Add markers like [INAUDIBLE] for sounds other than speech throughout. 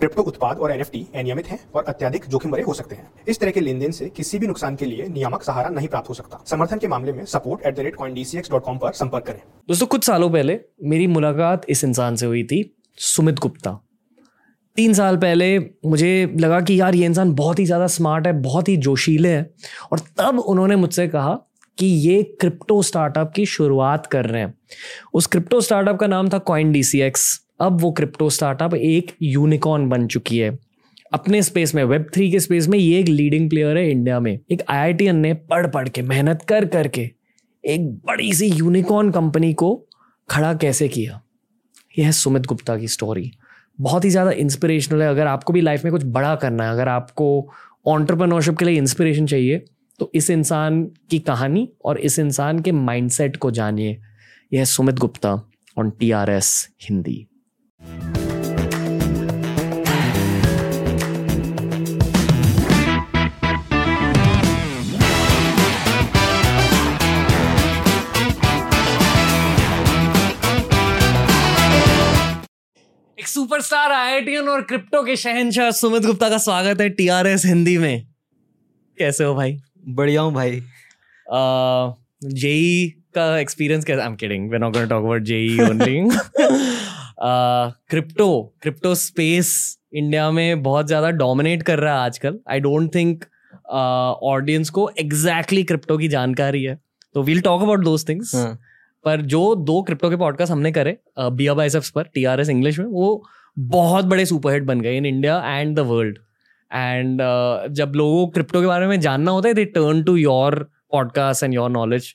Crypto उत्पाद और NFT अनियमित हैं और अत्यधिक जोखिम भरे हो सकते हैं। इस तरह के लेन देन से किसी भी नुकसान के लिए नियामक सहारा नहीं प्राप्त हो सकता। समर्थन के मामले में support at the rate coin पर संपर्क करें। दोस्तों, कुछ सालों पहले मेरी मुलाकात इस इंसान से हुई थी, सुमित गुप्ता। तीन साल पहले मुझे लगा कि यार, ये इंसान बहुत ही ज़्यादा स्मार्ट है, बहुत ही जोशीले है। और तब उन्होंने मुझसे कहा कि ये क्रिप्टो स्टार्टअप की शुरुआत कर रहे हैं। उस क्रिप्टो स्टार्टअप का नाम था कॉइन डी अब वो क्रिप्टो स्टार्टअप एक यूनिकॉर्न बन चुकी है। अपने स्पेस में वेब थ्री के स्पेस में ये एक लीडिंग प्लेयर है इंडिया में। एक आई ने पढ़ पढ़ के, मेहनत कर करके एक बड़ी सी यूनिकॉर्न कंपनी को खड़ा कैसे किया? यह है सुमित गुप्ता की स्टोरी बहुत ही ज़्यादा इंस्पिरेशनल है। अगर आपको भी लाइफ में कुछ बड़ा करना है, अगर आपको ऑन्टरप्रनोरशिप के लिए इंस्पिरेशन चाहिए तो इस इंसान की कहानी और इस इंसान के माइंडसेट को जानिए। यह Sumit Gupta on T R S Hindi superstar IITian और क्रिप्टो के शहनशाह सुमित गुप्ता का स्वागत है टीआरएस हिंदी में। कैसे हो भाई? बढ़िया हूँ भाई। जेई का एक्सपीरियंस कैसा? I am kidding we not gonna talk about JEE only [LAUGHS] crypto crypto space India में बहुत ज़्यादा डोमिनेट कर रहा है आजकल। आई डोंट थिंक ऑडियंस को एग्जैक्टली exactly क्रिप्टो की जानकारी है। तो we'll talk about those things पर जो दो क्रिप्टो के पॉडकास्ट हमने करे बी एफ़ पर टी आर एस इंग्लिश में, वो बहुत बड़े सुपरहिट बन गए in India and the world and जब लोगों को क्रिप्टो के बारे में जानना होता है they turn to your podcast and your knowledge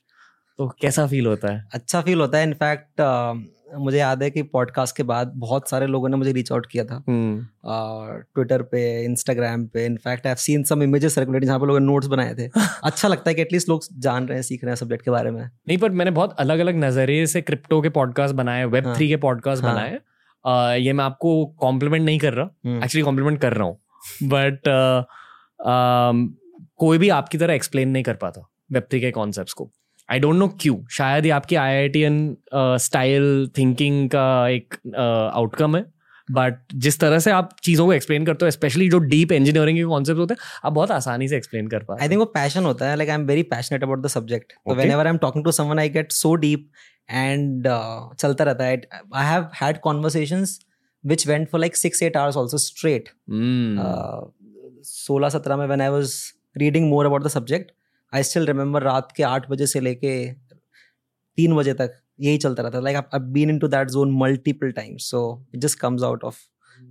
तो कैसा फील होता है? अच्छा फील होता है. इनफैक्ट मुझे याद है कि पॉडकास्ट के बाद बहुत सारे लोगों ने मुझे रीच आउट किया था ट्विटर हम्म। पे इंस्टाग्राम पे in fact I seen some images circulating जहाँ पे लोगों ने नोट्स बनाए थे [LAUGHS] अच्छा लगता है कि एटलीस्ट लोग जान रहे हैं सीख रहे हैं सब्जेक्ट के बारे में नहीं पर मैंने बहुत अलग अलग नज़रिए से क्रिप्टो के पॉडकास्ट बनाए वेब थ्री हाँ। के पॉडकास्ट हाँ। बनाए ये मैं आपको कॉम्प्लीमेंट नहीं कर रहा एक्चुअली। कॉम्प्लीमेंट कर रहा हूँ बट कोई भी आपकी तरह एक्सप्लेन नहीं कर पाता वेब थ्री के कॉन्सेप्ट को आई डोंट नो क्यू। शायद ये आपकी I I T N style thinking का एक आउटकम uh, है। बट जिस तरह से आप चीज़ों को एक्सप्लेन करते हो स्पेशली जो डीप इंजीनियरिंग के कॉन्सेप्ट होते हैं आप बहुत आसानी से एक्सप्लेन कर पाते आई थिंक वो पैशन होता है। Like I am very passionate about the subject तो whenever I am talking to someone I get so deep and चलता रहता है। I have had conversations which went for like six eight hours also straight सोलह सत्रह में when I was reading more about the subject I still remember रात के आठ बजे से लेके तीन बजे तक यही चलता रहता like I been into that zone multiple time so it just comes out of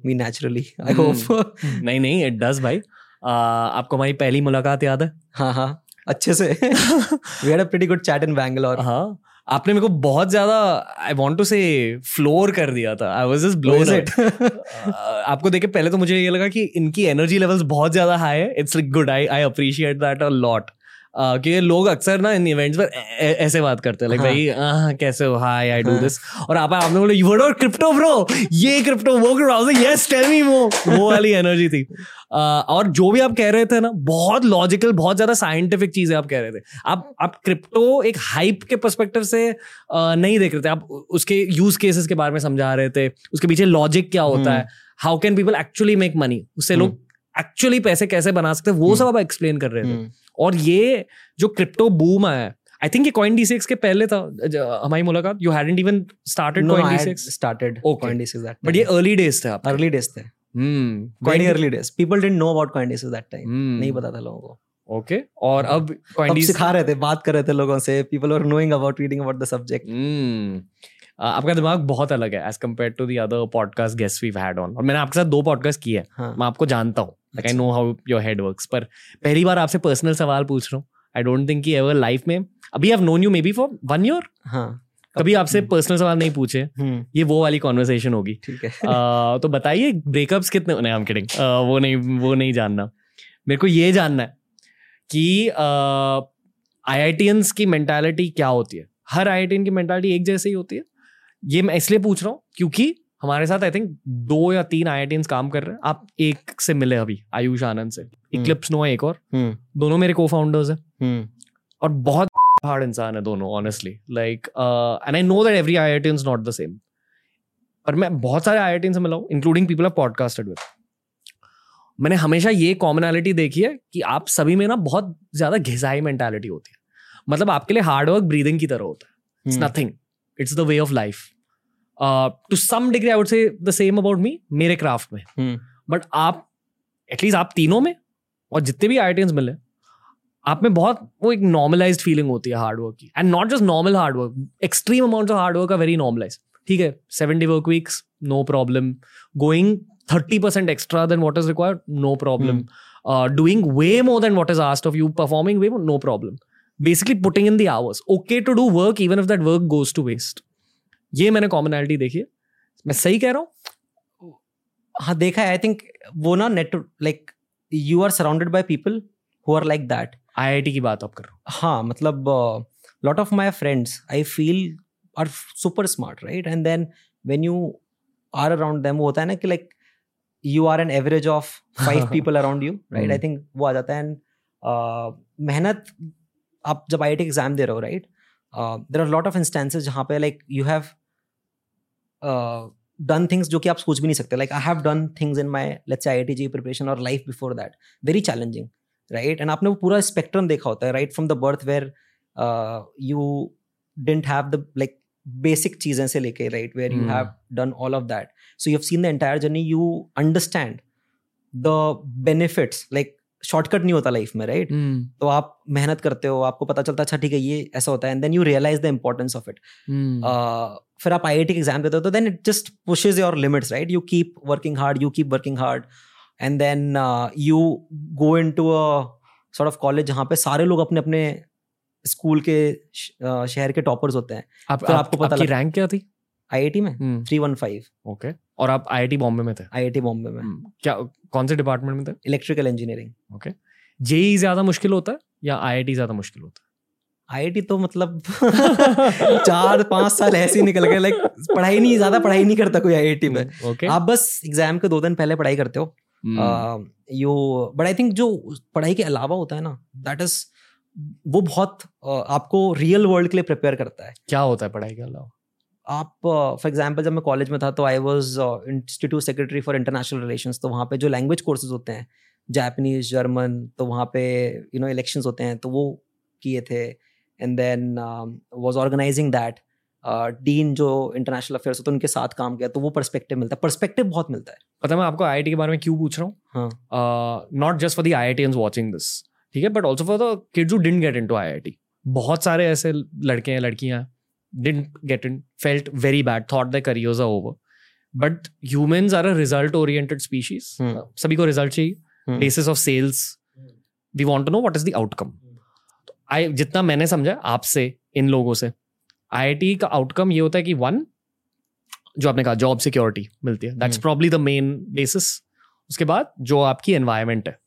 me naturally I hope नहीं नहीं इट डज भाई। uh, आपको हमारी पहली मुलाकात याद है? हाँ हाँ अच्छे से। We had a pretty good chat in Bangalore हाँ आपने मेरे को बहुत ज़्यादा I want to say floor कर दिया था। I was just blown it आपको देखे पहले तो मुझे ये लगा कि इनकी एनर्जी लेवल्स बहुत ज़्यादा हाई है। It's like good I I appreciate that a lot कि लोग अक्सर ना इन इवेंट्स पर ऐसे बात करते हैं लाइक हाँ. भाई कैसे हो? हाय आई डू दिस और आप आपने बोले यू वर्ड क्रिप्टो ब्रो ये क्रिप्टो वो क्रिप्टो यस टेल मी वो वो वाली एनर्जी थी। और जो भी आप कह रहे थे ना बहुत लॉजिकल बहुत ज़्यादा साइंटिफिक चीज़ें आप कह रहे थे। आप आप क्रिप्टो एक हाइप के परस्पेक्टिव से नहीं देख रहे थे। आप उसके यूज़ केसेस के बारे में समझा रहे थे। उसके पीछे लॉजिक क्या होता है? How can people actually make money उससे लोग एक्चुअली पैसे कैसे बना सकते हैं? वो सब आप एक्सप्लेन कर रहे थे। और ये जो क्रिप्टो बूम आया आई थिंक ये कॉइन डी के पहले था हमारी मुलाकात? You hadn't even started coin D started coin D but ये अर्ली डेज़ थे आप अर्ली डेज़ थे। Very early days people didn't know about coin D that time नहीं पता था लोगों को। Okay okay. और अब डी सिखा रहे थे बात कर रहे थे लोगों से people were knowing about reading about the subject आपका दिमाग बहुत अलग है as compare to the other podcast guest we had on और मैंने आपके साथ दो पॉडकास्ट किए हैं। हाँ. मैं आपको जानता हूँ। Like I know how your head works पर पहली बार आपसे पर्सनल सवाल पूछ रहा हूँ। आई डोंट थिंक कि एवर लाइफ में अभी have known you maybe for one year हाँ। कभी आपसे पर्सनल सवाल नहीं पूछे? हम्म। ये वो वाली कॉन्वर्सेशन होगी। ठीक है। आ, तो बताइए ब्रेकअप्स कितने नहीं हम किडिंग वो नहीं वो नहीं जानना। मेरे को ये जानना है कि आई आई की मेंटालिटी क्या होती है? हर आई आई की मेंटालिटी एक जैसे ही होती है? ये मैं इसलिए पूछ रहा हूँ क्योंकि हमारे साथ आई थिंक दो या तीन आई काम कर रहे हैं। आप एक से मिले अभी आयुष आनंद से। इक्लिप्स नो है एक और। हम्म। दोनों मेरे को फाउंडर्स है। हम्म। और बहुत हार्ड इंसान है दोनों honestly like and I know that every I I not the same पर मैं बहुत सारे आई आई से मिला हूँ including people of podcasted with मैंने हमेशा ये कॉमनैलिटी देखी है कि आप सभी में ना बहुत ज़्यादा घिसाई मेंटेलिटी होती है। मतलब आपके लिए हार्डवर्क ब्रीदिंग की तरह होता है। It's nothing it's the way of life to some degree I would say the same about me मेरे क्राफ्ट में। बट हम्म, आप एटलीस्ट आप तीनों में और जितने भी आई मिले आप में बहुत वो एक नॉर्मलाइज फीलिंग होती है हार्डवर्क की। And not just normal hard work extreme amount of hard work are very normalize ठीक है seven day work weeks no problem going thirty percent extra than what is required no problem doing way more than what is asked of you performing way no problem basically putting in the hours okay to do work even if that work goes to waste ये मैंने commonality देखी है। मैं सही कह रहा हूँ? हाँ देखा है आई थिंक वो ना net like you are surrounded by people who are like that I की बात आप कर रहे हो। हाँ मतलब lot of my friends I feel are super smart right and then when you are around them वो होता है ना कि like you are an average of five people around you right I think वो आ जाता है। एंड मेहनत आप जब आई एग्ज़ाम दे रहे हो right there are lot of instances जहाँ पे like you have done things जो कि आप सोच भी नहीं सकते। Like I have done things in my let's I I T JEE preparation और life before that very challenging right and आपने वो पूरा स्पेक्ट्रम देखा होता है right from the birth where you didn't have the like basic चीज़ें से लेके right where you. Have done all of that so you have seen the entire journey you understand the benefits like shortcut नहीं होता life में right हम्म, तो आप मेहनत करते हो आपको पता चलता अच्छा ठीक है ये ऐसा होता है and then you realize the importance of it फिर आप आई आई टी एग्ज़ाम देते हो तो then it just pushes your limits right you keep working hard you keep working hard and then you go in to a sort of college जहाँ पे सारे लोग अपने अपने स्कूल के शहर के टॉपर्स होते हैं। आप, फिर आप, आपको पता आपकी रैंक क्या थी? आई आई में? Hmm, three one five okay. और आप आईआईटी बॉम्बे में थे? आई आई टी बॉम्बे में। हम्म, क्या कौन से डिपार्टमेंट में थे? Electrical engineering okay. जेई ज़्यादा मुश्किल होता है या आईआईटी ज़्यादा मुश्किल होता आई आई तो मतलब [LAUGHS] चार पाँच साल ऐसे ही निकल गए लाइक पढ़ाई नहीं ज़्यादा पढ़ाई नहीं करता कोई आई में। है ओके। आप बस एग्ज़ाम के दो दिन पहले पढ़ाई करते हो। Hmm, you but I think जो पढ़ाई के अलावा होता है ना दैट इज़ वो बहुत uh, आपको रियल वर्ल्ड के लिए प्रिपेयर करता है। क्या होता है पढ़ाई के अलावा? आप फॉर एग्जांपल जब मैं कॉलेज में था तो I was institute secretary for international relations तो वहाँ पे जो लैंग्वेज कोर्सेज होते हैं जापानीज जर्मन तो वहाँ पे यू नो इलेक्शंस होते हैं तो वो किए थे। And then was organizing that dean जो इंटरनेशनल अफेयर्स होते हैं उनके साथ काम किया तो वो पर्सपेक्टिव मिलता है। पर्सपेक्टिव बहुत मिलता है। पता मैं आपको आईआईटी के बारे में क्यों पूछ रहा हूँ? हाँ। Not just for the IITians watching this ठीक है but also for the kids who didn't get into IIT बहुत सारे ऐसे लड़के हैं लड़कियाँ didn't get in felt very bad thought the careers are over but humans are a result oriented species hmm. सभी को रिज़ल्ट चाहिए। Basis of sales we want to know what is the outcome I जितना मैंने समझा आपसे इन लोगों से IIT का आउटकम ये होता है कि वन जो आपने कहा जॉब सिक्योरिटी मिलती है। That's. Probably the main basis उसके बाद जो आपकी एनवायरमेंट है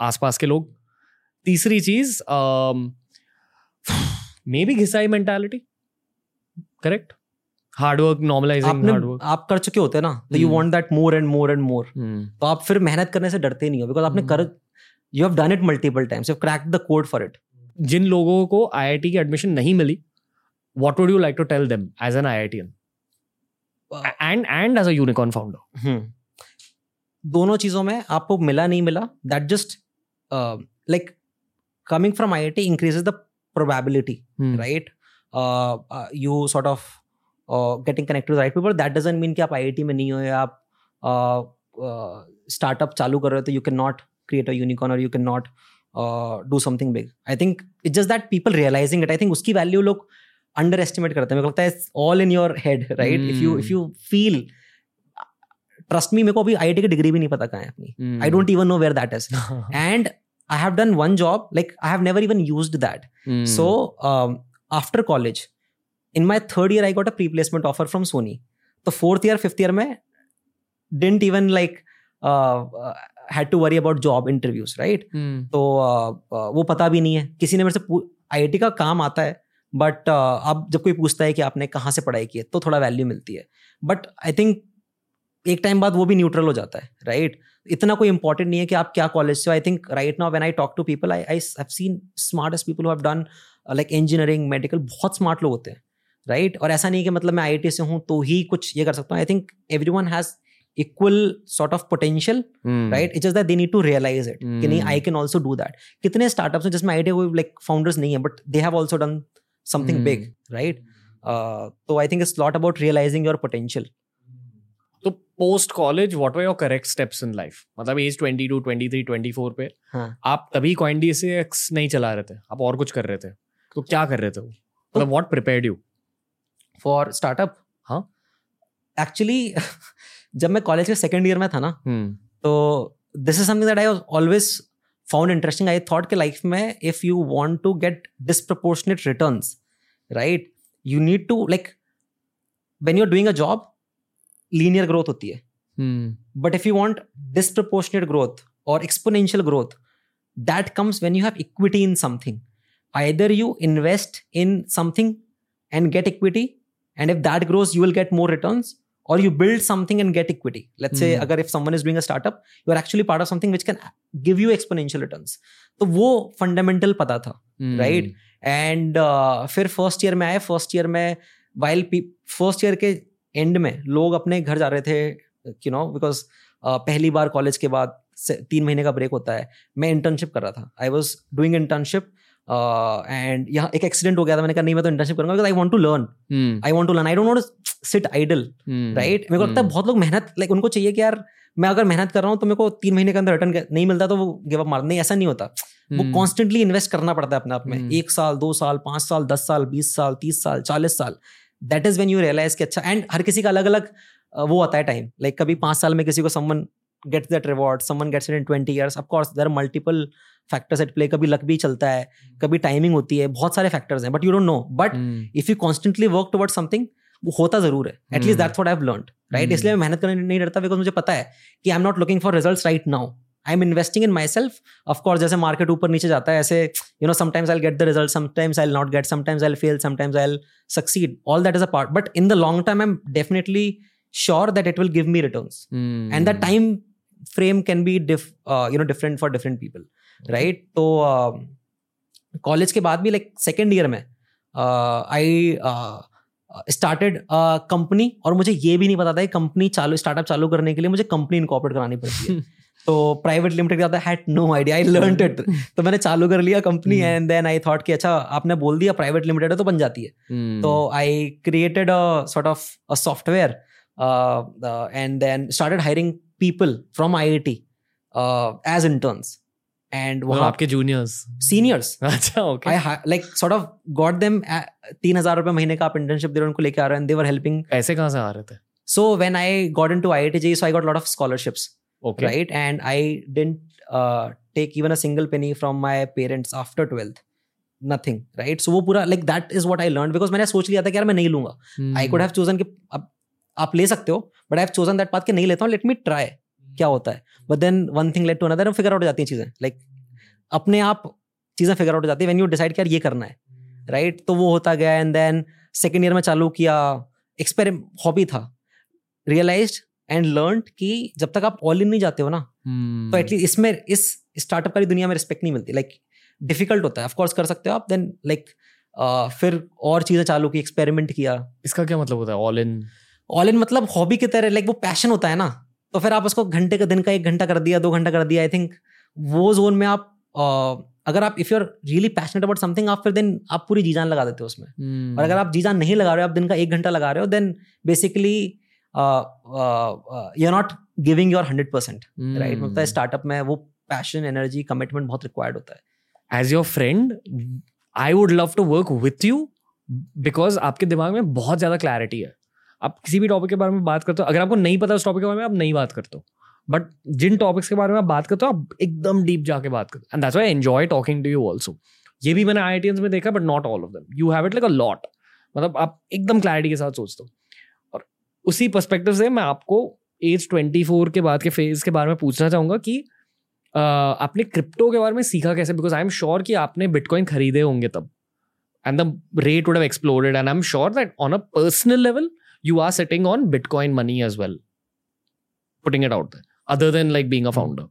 आसपास के लोग। तीसरी चीज़ maybe घिसाई mentality correct hard work normalizing hard work आप कर चुके होते हैं ना तो you. Want that more and more and more तो आप फिर मेहनत करने से डरते नहीं हो बिकॉज़ आपने कर you have done it multiple times you crack the code for it जिन लोगों को आईआईटी की एडमिशन नहीं मिली what would you like to tell them as an IITian and and as a unicorn founder दोनों चीज़ों में आपको मिला नहीं मिला that just like coming from I I T increases the probability right? Uh, uh, you sort of uh, getting connected to the right people. That doesn't mean कि आप IIT में नहीं हो या आप स्टार्टअप चालू कर रहे हो तो you can not create a unicorn और you can not do something big I think it just that people realizing it I think उसकी वैल्यू लोग अंडर एस्टिमेट करते हैं। मेरे को लगता है all in your head right if you if you feel trust me मेरे को अभी आई की डिग्री भी नहीं पता कहाँ है अपनी। I don't even know where that is and I have done one job like I have never even used that. So um, college in my third year I I got a pre-placement offer from Sony. The year year, fifth year, में didn't even like had to worry about job interviews, right? तो uh, uh, वो पता भी नहीं है किसी ने मेरे से आई आई का काम आता है बट uh, अब जब कोई पूछता है कि आपने कहाँ से पढ़ाई की है तो थोड़ा वैल्यू मिलती है बट आई थिंक एक टाइम बाद वो भी न्यूट्रल हो जाता है राइट right? इतना कोई इंपॉर्टेंट नहीं है कि आप क्या कॉलेज से I think right now when I talk to people I I have seen smartest people have done like engineering medical बहुत स्मार्ट लोग होते हैं राइट right? और ऐसा नहीं कि मतलब मैं आई से हूँ तो ही कुछ ये कर सकता हूँ। I think everyone has equal sort of potential right it just that they need to realize it कि नहीं I can also do that कितने स्टार्टअप हैं जिसमें आई कोई लाइक फाउंडर्स नहीं है but they have also done something big right तो I think it's lot about realizing your potential तो post college what were your correct steps in life मतलब as 22 23 24 पे हाँ. आप तभी क्वाइंडी से एक्स नहीं चला रहे थे आप और कुछ कर रहे थे? तो क्या कर रहे थे वो? मतलब what prepared you for startup हाँ। एक्चुअली [LAUGHS] जब मैं कॉलेज के सेकेंड ईयर में था ना हम्म। तो this is something that I always found interesting I thought के लाइफ में if you want to get disproportionate return right you need to like when you are doing a job linear growth होती है। But if you want want growth और or growth growth that comes when you have equity in something either you invest in something and get equity and if that grows you will get more returns or you build something and get equity let's say Hmm. say agar if someone is doing a startup you are actually part of something which can give you exponential returns तो वो fundamental पता था हम्म। Right. And फिर first year में आए first year में while first year के एंड में लोग अपने घर जा रहे थे यू नो बिकॉज़ पहली बार कॉलेज के बाद तीन महीने का ब्रेक होता है मैं इंटर्नशिप कर रहा था I was doing internship and यहाँ एक एक्सीडेंट हो गया था मैंने कहा नहीं मैं तो इंटर्नशिप करूँगा I want to learn I want to learn I don't sit idle right मेरे को लगता है हम्म। बहुत लोग मेहनत लाइक उनको चाहिए कि यार मैं अगर मेहनत कर रहा हूँ तो मेरे को तीन महीने के अंदर रिटर्न नहीं मिलता तो वो गिव अप मार नहीं ऐसा नहीं होता। वो। कॉन्स्टेंटली इन्वेस्ट करना पड़ता है अपने आप में। हम्म। एक साल दो साल पाँच साल दस साल बीस साल तीस साल चालीस साल। That is when you realize कि अच्छा एंड हर किसी का अलग अलग वो आता है टाइम लाइक कभी पाँच साल में किसी को someone gets that reward someone gets it in twenty years of course there multiple factors at play कभी लक भी चलता है कभी टाइमिंग होती है बहुत सारे फैक्टर्स हैं but you don't know but. If you constantly work toward something वो होता ज़रूर है. At least. That's what I have learned right. इसलिए मैं मेहनत करने नहीं डरता बिकॉज़ मुझे पता है कि I am not looking for results right now I am investing in myself of course जैसे मार्केट ऊपर नीचे जाता है ऐसे you know sometimes I get the result sometimes I not get sometimes I fail sometimes I succeed all that is a part but in the long term I am definitely sure that it will give me returns hmm. and that time frame can you know different for different different right? तो कॉलेज के बाद भी like second year में I started company और मुझे ये भी नहीं पता था कंपनी चालू स्टार्टअप चालू करने के लिए मुझे कंपनी इनकॉर्पोरेट करानी पड़ती है। [LAUGHS] तो प्राइवेट लिमिटेड का had no idea I learn it तो मैंने चालू कर लिया company. And then I thought कि अच्छा आपने बोल दिया प्राइवेट लिमिटेड है तो बन जाती है। तो I created created a sort of a software uh, uh, and then started hiring people from IIT uh, and वहाँ आपके जूनियर्स सीनियर्स [LAUGHS] अच्छा okay I like sort of got them तीन हज़ार रुपए महीने का आप इंटर्नशिप दे रहे उनको लेके आ रहे हैं हेल्पिंग ऐसे कहाँ से आ रहे थे? So when I got in to I I T so I got lot of scholarships okay right and I didn't take even a single penny from my parents after twelfth nothing right so वो पूरा like that is what I learn मैंने सोच लिया था कि यार मैं नहीं लूँगा। आई कुड हैव नहीं लेता हूँ लेट मी ट्राई क्या होता है? But then one thing led to another figure out हो जाती हैं चीज़ें। लाइक अपने आप चीज़ें फिगर आउट हो जाती है व्हेन यू डिसाइड कि यार ये करना है। Right right? तो वो होता गया एंड देन सेकेंड ईयर में चालू किया। एक्सपेरिम हॉबी था। रियलाइज़ एंड लर्न कि जब तक आप ऑल इन नहीं जाते हो ना हम्म। तो एटलीस्ट इसमें इस स्टार्टअप वाली दुनिया में रिस्पेक्ट नहीं मिलती। लाइक like, डिफ़िकल्ट होता है। ऑफकोर्स कर सकते हो आप। देन लाइक like, फिर और चीज़ें चालू की एक्सपेरिमेंट किया। इसका क्या मतलब होता है? ऑल इन ऑल इन मतलब हॉबी की तरह लाइक वो पैशन होता है ना। तो फिर आप उसको घंटे का दिन का एक घंटा कर दिया दो घंटा कर दिया आई थिंक वो जोन में आप अगर आप if you are really passionate about something आप फिर दिन आप पूरी जी जान लगा देते हो उसमें। हम्म। और अगर आप जी जान नहीं लगा रहे हो आप दिन का एक घंटा लगा रहे हो then basically you are not giving your hundred percent right मतलब स्टार्टअप में वो पैशन एनर्जी कमिटमेंट बहुत रिक्वायर्ड होता है। As your friend I would love to work with you because आपके दिमाग में बहुत ज़्यादा क्लैरिटी है। आप किसी भी टॉपिक के बारे में बात करते हो अगर आपको नहीं पता उस टॉपिक के बारे में आप नहीं बात करते हो। बट जिन टॉपिक्स के बारे में आप बात करते हो आप एकदम डीप जाके बात करते हो। And that's I enjoy talking to you also ये भी मैंने आई में देखा but not all of them you have it like a lot मतलब आप एकदम क्लैरिटी के साथ सोचते हो। और उसी पर्सपेक्टिव से मैं आपको एज ट्वेंटी फोर के बाद के फ़ेज़ के बारे में पूछना चाहूँगा कि अ, आपने क्रिप्टो के बारे में सीखा कैसे? बिकॉज़ आई एम श्योर कि आपने बिटकॉइन खरीदे होंगे तब। And the rate would have exploded and I am sure that on a personal level you are sitting on bitcoin money as well putting it out other than like being a founder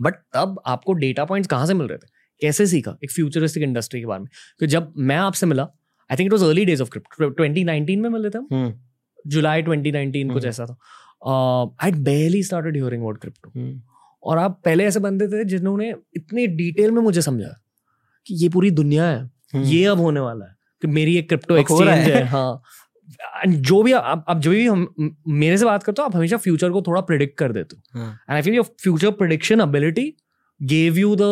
but तब आपको data points कहाँ से मिल रहे थे? कैसे सीखा? एक futuristic industry के बारे में। तो जब मैं आपसे मिला I think it was early days of crypto 2019 में मिले थे हम। जुलाई 2019 कुछ हम्म। ऐसा था। I barely started hearing about crypto और आप पहले ऐसे बंदे थे जिन्होंने इतने डिटेल में मुझे समझा कि ये पूरी दुनिया है। हम्म। ये अब होने वाला है। कि मेरी एक क्रिप्टो एक्सचेंज है। है। जो भी आप आप जो भी हम मेरे से बात करते हो आप हमेशा फ्यूचर को थोड़ा प्रिडिक्ट कर देते हो। And I feel your future prediction ability gave you the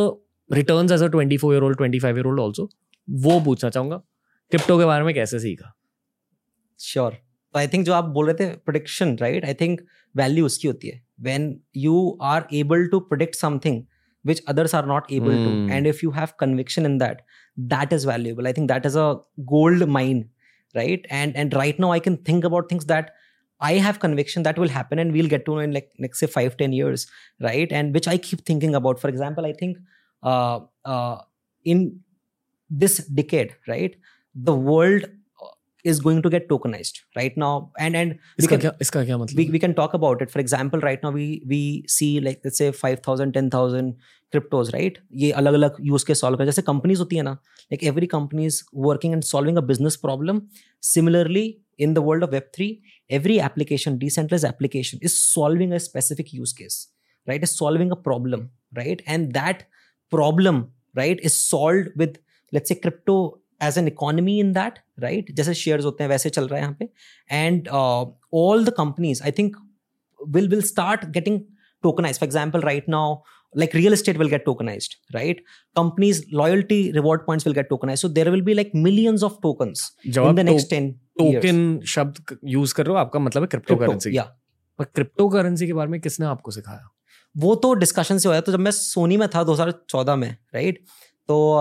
return as a 24 year old 25 year old also वो पूछना चाहूँगा क्रिप्टो के बारे में कैसे सीखा? श्योर आई थिंक जो आप बोल रहे थे prediction right I think value उसकी होती है। When you are able to predict something which others are not able Hmm. to and if you have conviction in that that is valuable. I think that is a gold mine right? And and right now i can think about things that i have conviction that will happen and we'll get to know in like next say five ten years right? And which i keep thinking about. For example i think uh, uh, in this decade right the world is going to get tokenized right now and and we इसका can, क्या इसका क्या मतलब we, we can talk about it for example right now we we see like let's say 5000 10000 cryptos right ये अलग अलग use के solve कर जैसे कंपनीज़ होती है ना like every company is working and solving a business problem similarly in the world of web3 every application decentralized application is solving a specific use case right is solving a problem right and that problem right is solved with let's say crypto as an economy in that right जैसे share होते हैं वैसे चल रहा है यहाँ पे। And all the companies I think will will start getting tokenize for example right now like real estate will get tokenize right companies loyalty reward point will get tokenize so there will be like millions of token in the next ten token शब्द use कर रहे हो आपका मतलब crypto currency पर crypto currency के बारे में किसने आपको सिखाया? वो तो डिस्कशन से हुआ तो जब मैं सोनी में था 2014 में राइट तो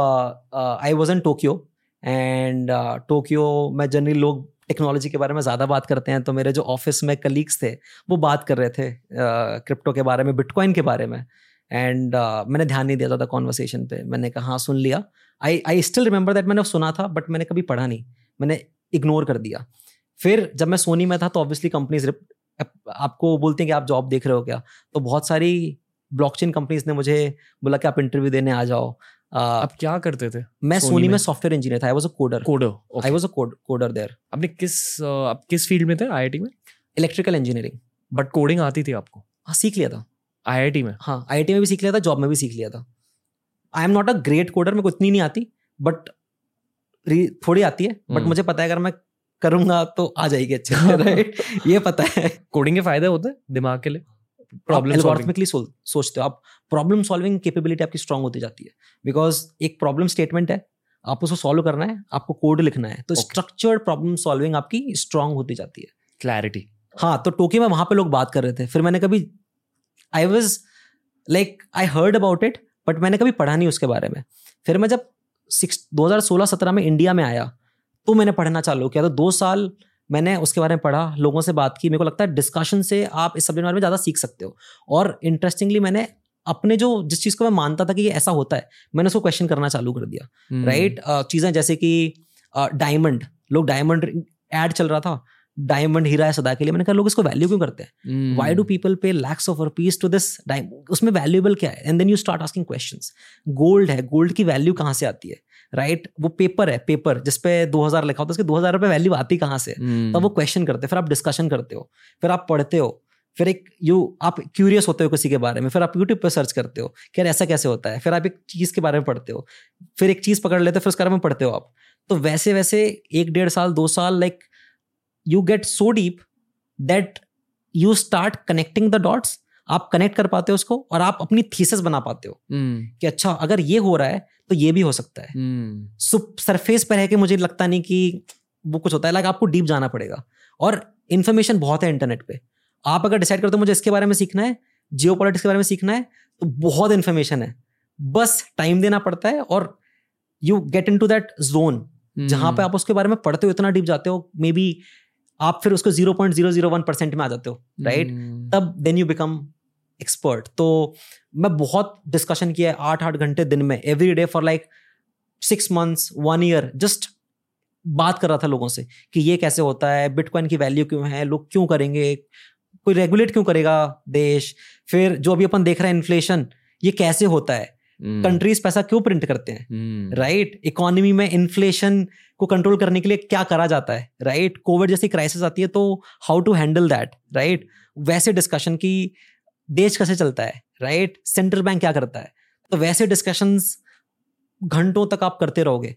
I was in Tokyo and Tokyo में जनरली लोग टेक्नोलॉजी के बारे में ज़्यादा बात करते हैं तो मेरे जो ऑफ़िस में कलीग्स थे वो बात कर रहे थे क्रिप्टो के बारे में बिटकॉइन के बारे में। एंड uh, मैंने ध्यान नहीं दिया ज़्यादा कॉन्वर्सेशन पे। मैंने कहा हाँ सुन लिया। I I still remember that मैंने सुना था बट मैंने कभी पढ़ा नहीं। मैंने इग्नोर कर दिया। फिर जब मैं सोनी में था तो ऑब्वियसली कंपनीज़ आपको बोलते हैं कि आप जॉब देख रहे हो क्या? तो बहुत सारी ब्लॉकचेन कंपनीज़ ने मुझे बोला कि आप इंटरव्यू देने आ जाओ। uh, आप क्या करते थे मैं सोनी में? सॉफ्टवेयर इंजीनियर था I was a coder coder I was a coder there आपने किस आप किस फ़ील्ड में थे आईआईटी में? इलेक्ट्रिकल इंजीनियरिंग बट कोडिंग आती थी आपको? हाँ सीख लिया था। आईआईटी में? हाँ आई में भी सीख लिया था जॉब में भी सीख लिया था। I am not a great coder मेरे को इतनी नहीं आती बट थोड़ी आती है बट हम्म। मुझे पता है अगर मैं करूँगा तो आ जाएगी अच्छे राइट [LAUGHS] ये पता है। कोडिंग के फ़ायदे होते हैं दिमाग के लिए? एल्गोरिथमिकली सोचते हो। आप प्रॉब्लम सॉल्विंग कैपेबिलिटी आपकी स्ट्रांग होती जाती है। बिकॉज़ एक प्रॉब्लम स्टेटमेंट है आप उसको सॉल्व करना है आपको कोड लिखना है तो स्ट्रक्चर्ड प्रॉब्लम सॉल्विंग आपकी स्ट्रांग होती जाती है। क्लैरिटी हाँ तो टोक्यो में वहाँ पे लोग बात कर रहे थे। फिर मैंने कभी I was like I heard about it but मैंने कभी पढ़ा नहीं उसके बारे में। फिर मैं जब सिक्स दो हज़ार सोलह सत्रह में इंडिया में आया तो मैंने पढ़ना चालू किया। तो दो साल मैंने उसके बारे में पढ़ा लोगों से बात की मेरे को लगता है डिस्कशन से आप इस सब्जेक्ट के बारे में ज़्यादा सीख सकते हो। और इंटरेस्टिंगली मैंने अपने जो जिस चीज़ को मैं मानता था कि ये ऐसा होता है मैंने उसको क्वेश्चन करना चालू कर दिया। हम्म। राइट चीज़ें जैसे कि डायमंड लोग डायमंड एड चल रहा था डायमंड हीरा है सदा के लिए। मैंने कहा लोग इसको वैल्यू क्यों करते हैं? Why do people pay lakhs of rupees to this diamond? उसमें वैल्यूएबल क्या है? And then you start asking question gold है गोल्ड की वैल्यू कहाँ से आती है? राइट वो पेपर है पेपर जिसपे 2000 लिखा होता है उसके दो हज़ार रुपये वैल्यू आती कहाँ से हम्म। तब वो क्वेश्चन करते हैं फिर आप डिस्कशन करते हो फिर आप पढ़ते हो फिर एक यू आप क्यूरियस होते हो किसी के बारे में फिर आप यूट्यूब पर सर्च करते हो कि यार ऐसा कैसे होता है फिर आप एक चीज़ के बारे में पढ़ते हो फिर एक चीज़ पकड़ लेते हो फिर उसके बारे में पढ़ते हो आप तो वैसे वैसे एक डेढ़ साल दो साल like you get so deep that you start connecting the dots आप कनेक्ट कर पाते हो उसको और आप अपनी थीसिस बना पाते हो हम्म। कि अच्छा अगर ये हो रहा है तो ये भी हो सकता है। हम्म। सरफेस पर है कि मुझे लगता नहीं कि वो कुछ होता है। लाइक आपको डीप जाना पड़ेगा। और इन्फॉर्मेशन बहुत है इंटरनेट पे। आप अगर डिसाइड करते हो मुझे इसके बारे में सीखना है जियो के बारे में सीखना है तो बहुत इन्फॉर्मेशन है। बस टाइम देना पड़ता है और you get into that zone जहाँ पे आप उसके बारे में पढ़ते हो इतना डीप जाते हो मे बी आप फिर उसको zero point zero zero one percent में आ जाते हो राइट हम्म। तब देन यू बिकम एक्सपर्ट तो मैं बहुत डिस्कशन किया है आठ आठ घंटे दिन में every day for like six months one year just बात कर रहा था लोगों से कि ये कैसे होता है बिटकॉइन की वैल्यू क्यों है लोग क्यों करेंगे कोई रेगुलेट क्यों करेगा देश फिर जो अभी अपन देख रहे हैं इन्फ्लेशन ये कैसे होता है? कंट्रीज़ पैसा क्यों प्रिंट करते हैं? राइट इकोनॉमी में इन्फ्लेशन को कंट्रोल करने के लिए क्या करा जाता है? राइट कोविड जैसी क्राइसिस आती है तो how to handle that right वैसे डिस्कशन की देश कैसे चलता है राइट सेंट्रल बैंक क्या करता है? तो वैसे डिस्कशंस घंटों तक आप करते रहोगे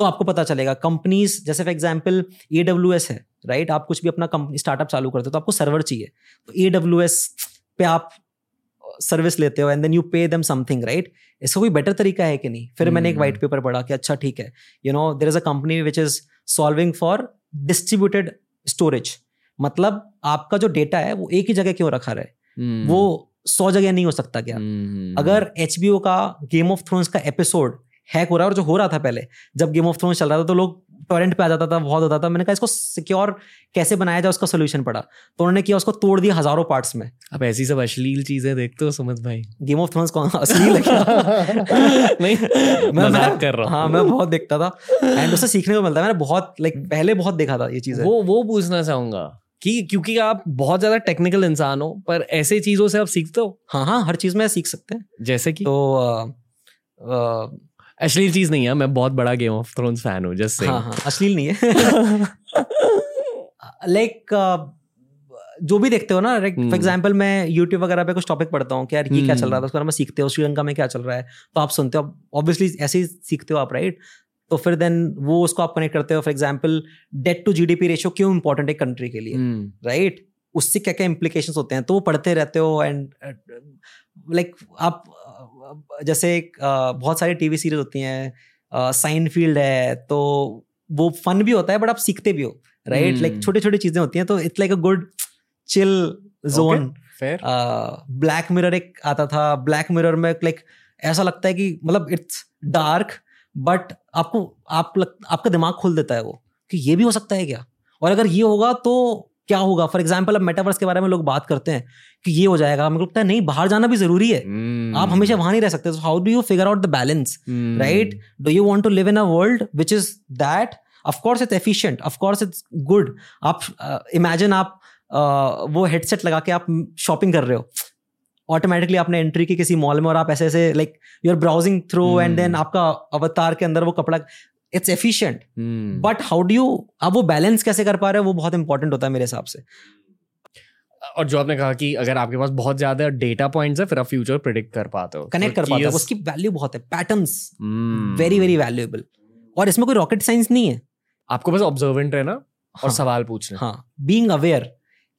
तो आपको पता चलेगा कंपनीज़ जैसे for example A W S है राइट आप कुछ भी अपना कंपनी स्टार्टअप चालू करते हो तो आपको सर्वर चाहिए। तो ए डब्ल्यू एस पे आप सर्विस लेते हो and then you pay them something right इसका कोई बेटर तरीका है कि नहीं? फिर hmm. मैंने एक वाइट हम्म। पेपर पढ़ा कि अच्छा ठीक है। You know there is a company which is solving for distributed storage मतलब आपका जो डेटा है वो एक ही जगह क्यों रखा रहे वो सौ जगह नहीं हो सकता क्या? हम्म। अगर एच का गेम ऑफ़ थ्रोन्स का एपिसोड हैक हो रहा है और जो हो रहा था पहले जब गेम ऑफ़ थ्रोन्स चल रहा था तो लोग टोरेंट पे आ जाता था बहुत होता था। मैंने कहा इसको सिक्योर कैसे बनाया जाए उसका सोल्यूशन पड़ा। तो उन्होंने किया उसको तोड़ दिया हज़ारों पार्ट्स में। अब ऐसी सब अश्लील चीज़ें देखते हो सुमित भाई। गेम ऑफ़ थ्रोन्स कौन असली लगा [LAUGHS] नहीं मैं मज़ाक कर रहा हूँ। हाँ मैं बहुत देखता था। एंड उससे सीखने को मिलता है। मैंने बहुत लाइक पहले बहुत देखा था ये चीज़ें। वो वो पूछना चाहूँगा। कि क्योंकि आप बहुत ज़्यादा टेक्निकल इंसान हो पर ऐसे चीज़ों से आप सीखते हो? हाँ हाँ हर चीज़ में सीख सकते हैं। जैसे कि? तो अश्लील चीज़ नहीं है मैं बहुत बड़ा गेम ऑफ़ थ्रोन्स फ़ैन हूँ जस्ट हाँ हाँ अश्लील नहीं है। लाइक [LAUGHS] like, जो भी देखते हो ना लाइक फॉर। एग्जांपल मैं यूट्यूब वगैरह पे कुछ टॉपिक पढ़ता हूँ कि यार ये क्या चल रहा हम्म। था उसके बारे में सीखते हो श्रीलंका में क्या चल रहा है? तो आप सुनते हो ऑब्वियसली ऐसे ही सीखते हो आप राइट तो फिर देन वो उसको आप कनेक्ट करते हो for example debt to GDP ratio क्यों इंपॉर्टेंट है कंट्री के लिए? हम्म, राइट उससे क्या क्या इम्प्लीकेशंस होते हैं? तो वो पढ़ते रहते हो एंड लाइक आप जैसे एक, बहुत सारी टीवी सीरीज़ होती हैं साइन फ़ील्ड है तो वो फन भी होता है बट आप सीखते भी हो राइट लाइक. छोटी छोटी चीज़ें होती हैं तो it's like a good chill zone Black Mirror एक आता था ब्लैक मिरर में लाइक ऐसा लगता है कि मतलब इट्स डार्क बट आपको आप लग, आपका दिमाग खोल देता है वो कि ये भी हो सकता है क्या? और अगर ये होगा तो क्या होगा? फॉर एग्ज़ाम्पल अब मेटावर्स के बारे में लोग बात करते हैं कि ये हो जाएगा। को लगता है नहीं बाहर जाना भी ज़रूरी है। हम्म, आप हमेशा वहाँ नहीं रह सकते। How do you figure out the balance right right? You want to live in which is that? Of course it's efficient. Of course it's good. आप इमेजिन uh, आप uh, वो हेडसेट लगा के आप शॉपिंग कर रहे हो। ऑटोमेटिकली आपने एंट्री की किसी मॉल में और आप ऐसे ऐसे like you are browsing through and then Hmm. आपका अवतार के अंदर वो कपड़ा it's efficient. But how do you आप वो बैलेंस कैसे कर पा रहे हो? वो बहुत इंपॉर्टेंट होता है मेरे हिसाब से. और जो आपने कहा कि अगर आपके पास बहुत ज़्यादा डेटा पॉइंट्स है फिर आप फ्यूचर प्रिडिक्ट कर पाते हो। कनेक्ट तो कर पाते हो। उसकी वैल्यू बहुत है। पैटर्न्स वेरी वेरी वैल्यूएबल और इसमें कोई रॉकेट साइंस नहीं है। आपको बस ऑब्जर्वेंट रहना हाँ, और। सवाल पूछना। हाँ। बीइंग अवेयर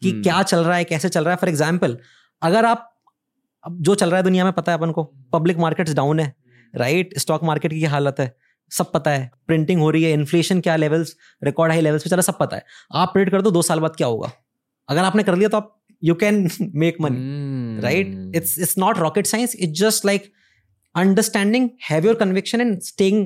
कि हम्म। क्या चल रहा है कैसे चल रहा है। फॉर एग्ज़ाम्पल अगर आप अब जो चल रहा है दुनिया में पता है अपन को? पब्लिक मार्केट्स डाउन है राइट स्टॉक मार्केट की क्या हालत है सब पता है। प्रिंटिंग हो रही है इन्फ्लेशन क्या लेवल्स रिकॉर्ड हाई लेवल्स पे चला सब पता है। आप प्रिडिक्ट कर दो दो साल बाद क्या होगा? अगर आपने कर लिया तो आप you can make money right it's it's not rocket science it's just like understanding have your conviction and staying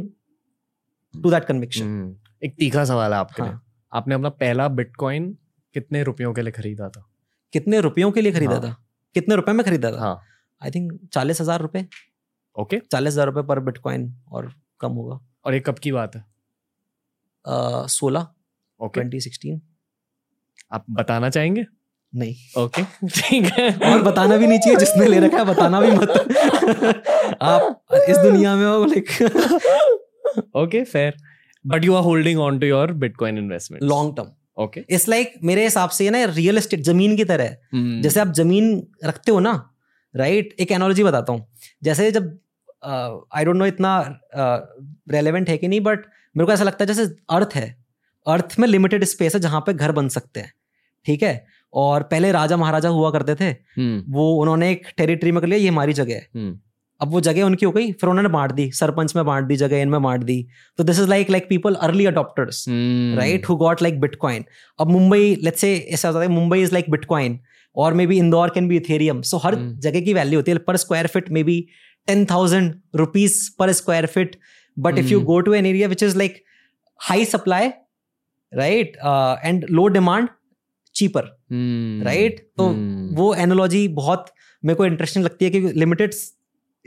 to that conviction एक तीखा सवाल है आपके लिए। हाँ। आपने अपना पहला बिटकॉइन कितने रुपयों के लिए खरीदा था? कितने रुपयों के लिए खरीदा हाँ। था? कितने रुपए में खरीदा था? हाँ। आई थिंक चालीस हज़ार रुपए। ओके चालीस हज़ार रुपए पर बिटकॉइन और कम होगा। और ये कब की बात है? सोलह। Okay twenty sixteen. आप बताना चाहेंगे? नहीं। ओके ठीक है। और बताना भी नहीं चाहिए जिसने ले रखा है बताना भी मत। आप इस दुनिया में हो like okay fair but you are holding on to your bitcoin investment long term okay it's like मेरे हिसाब से ना रियल एस्टेट ज़मीन की तरह है। हम्म। जैसे आप ज़मीन रखते हो ना राइट एक एनोलॉजी बताता हूँ। जैसे जब आई डोंट नो इतना रेलेवेंट है कि नहीं बट मेरे को ऐसा लगता है जैसे अर्थ है। अर्थ में लिमिटेड स्पेस है जहाँ पे घर बन सकते हैं। ठीक है? और पहले राजा महाराजा हुआ करते थे। हम्म, वो उन्होंने एक टेरिटरी में कर लिया ये हमारी जगह है। हम्म, अब वो जगह उनकी हो गई फिर उन्होंने बांट दी सरपंच में बांट दी जगह इनमें बांट दी। तो this is like like people early adopters right who got like bitcoin अब मुंबई लेट्स से ऐसा होता है मुंबई इज़ लाइक बिटकॉइन और maybe Indore can be Ethereum so her Hmm. जगह की वैल्यू होती है per square feet maybe ten thousand rupees per square feet but if you Hmm. Go to an area which is like high supply right and low demand cheaper right तो हम्म, वो analogy बहुत मेरे को interesting लगती है कि limited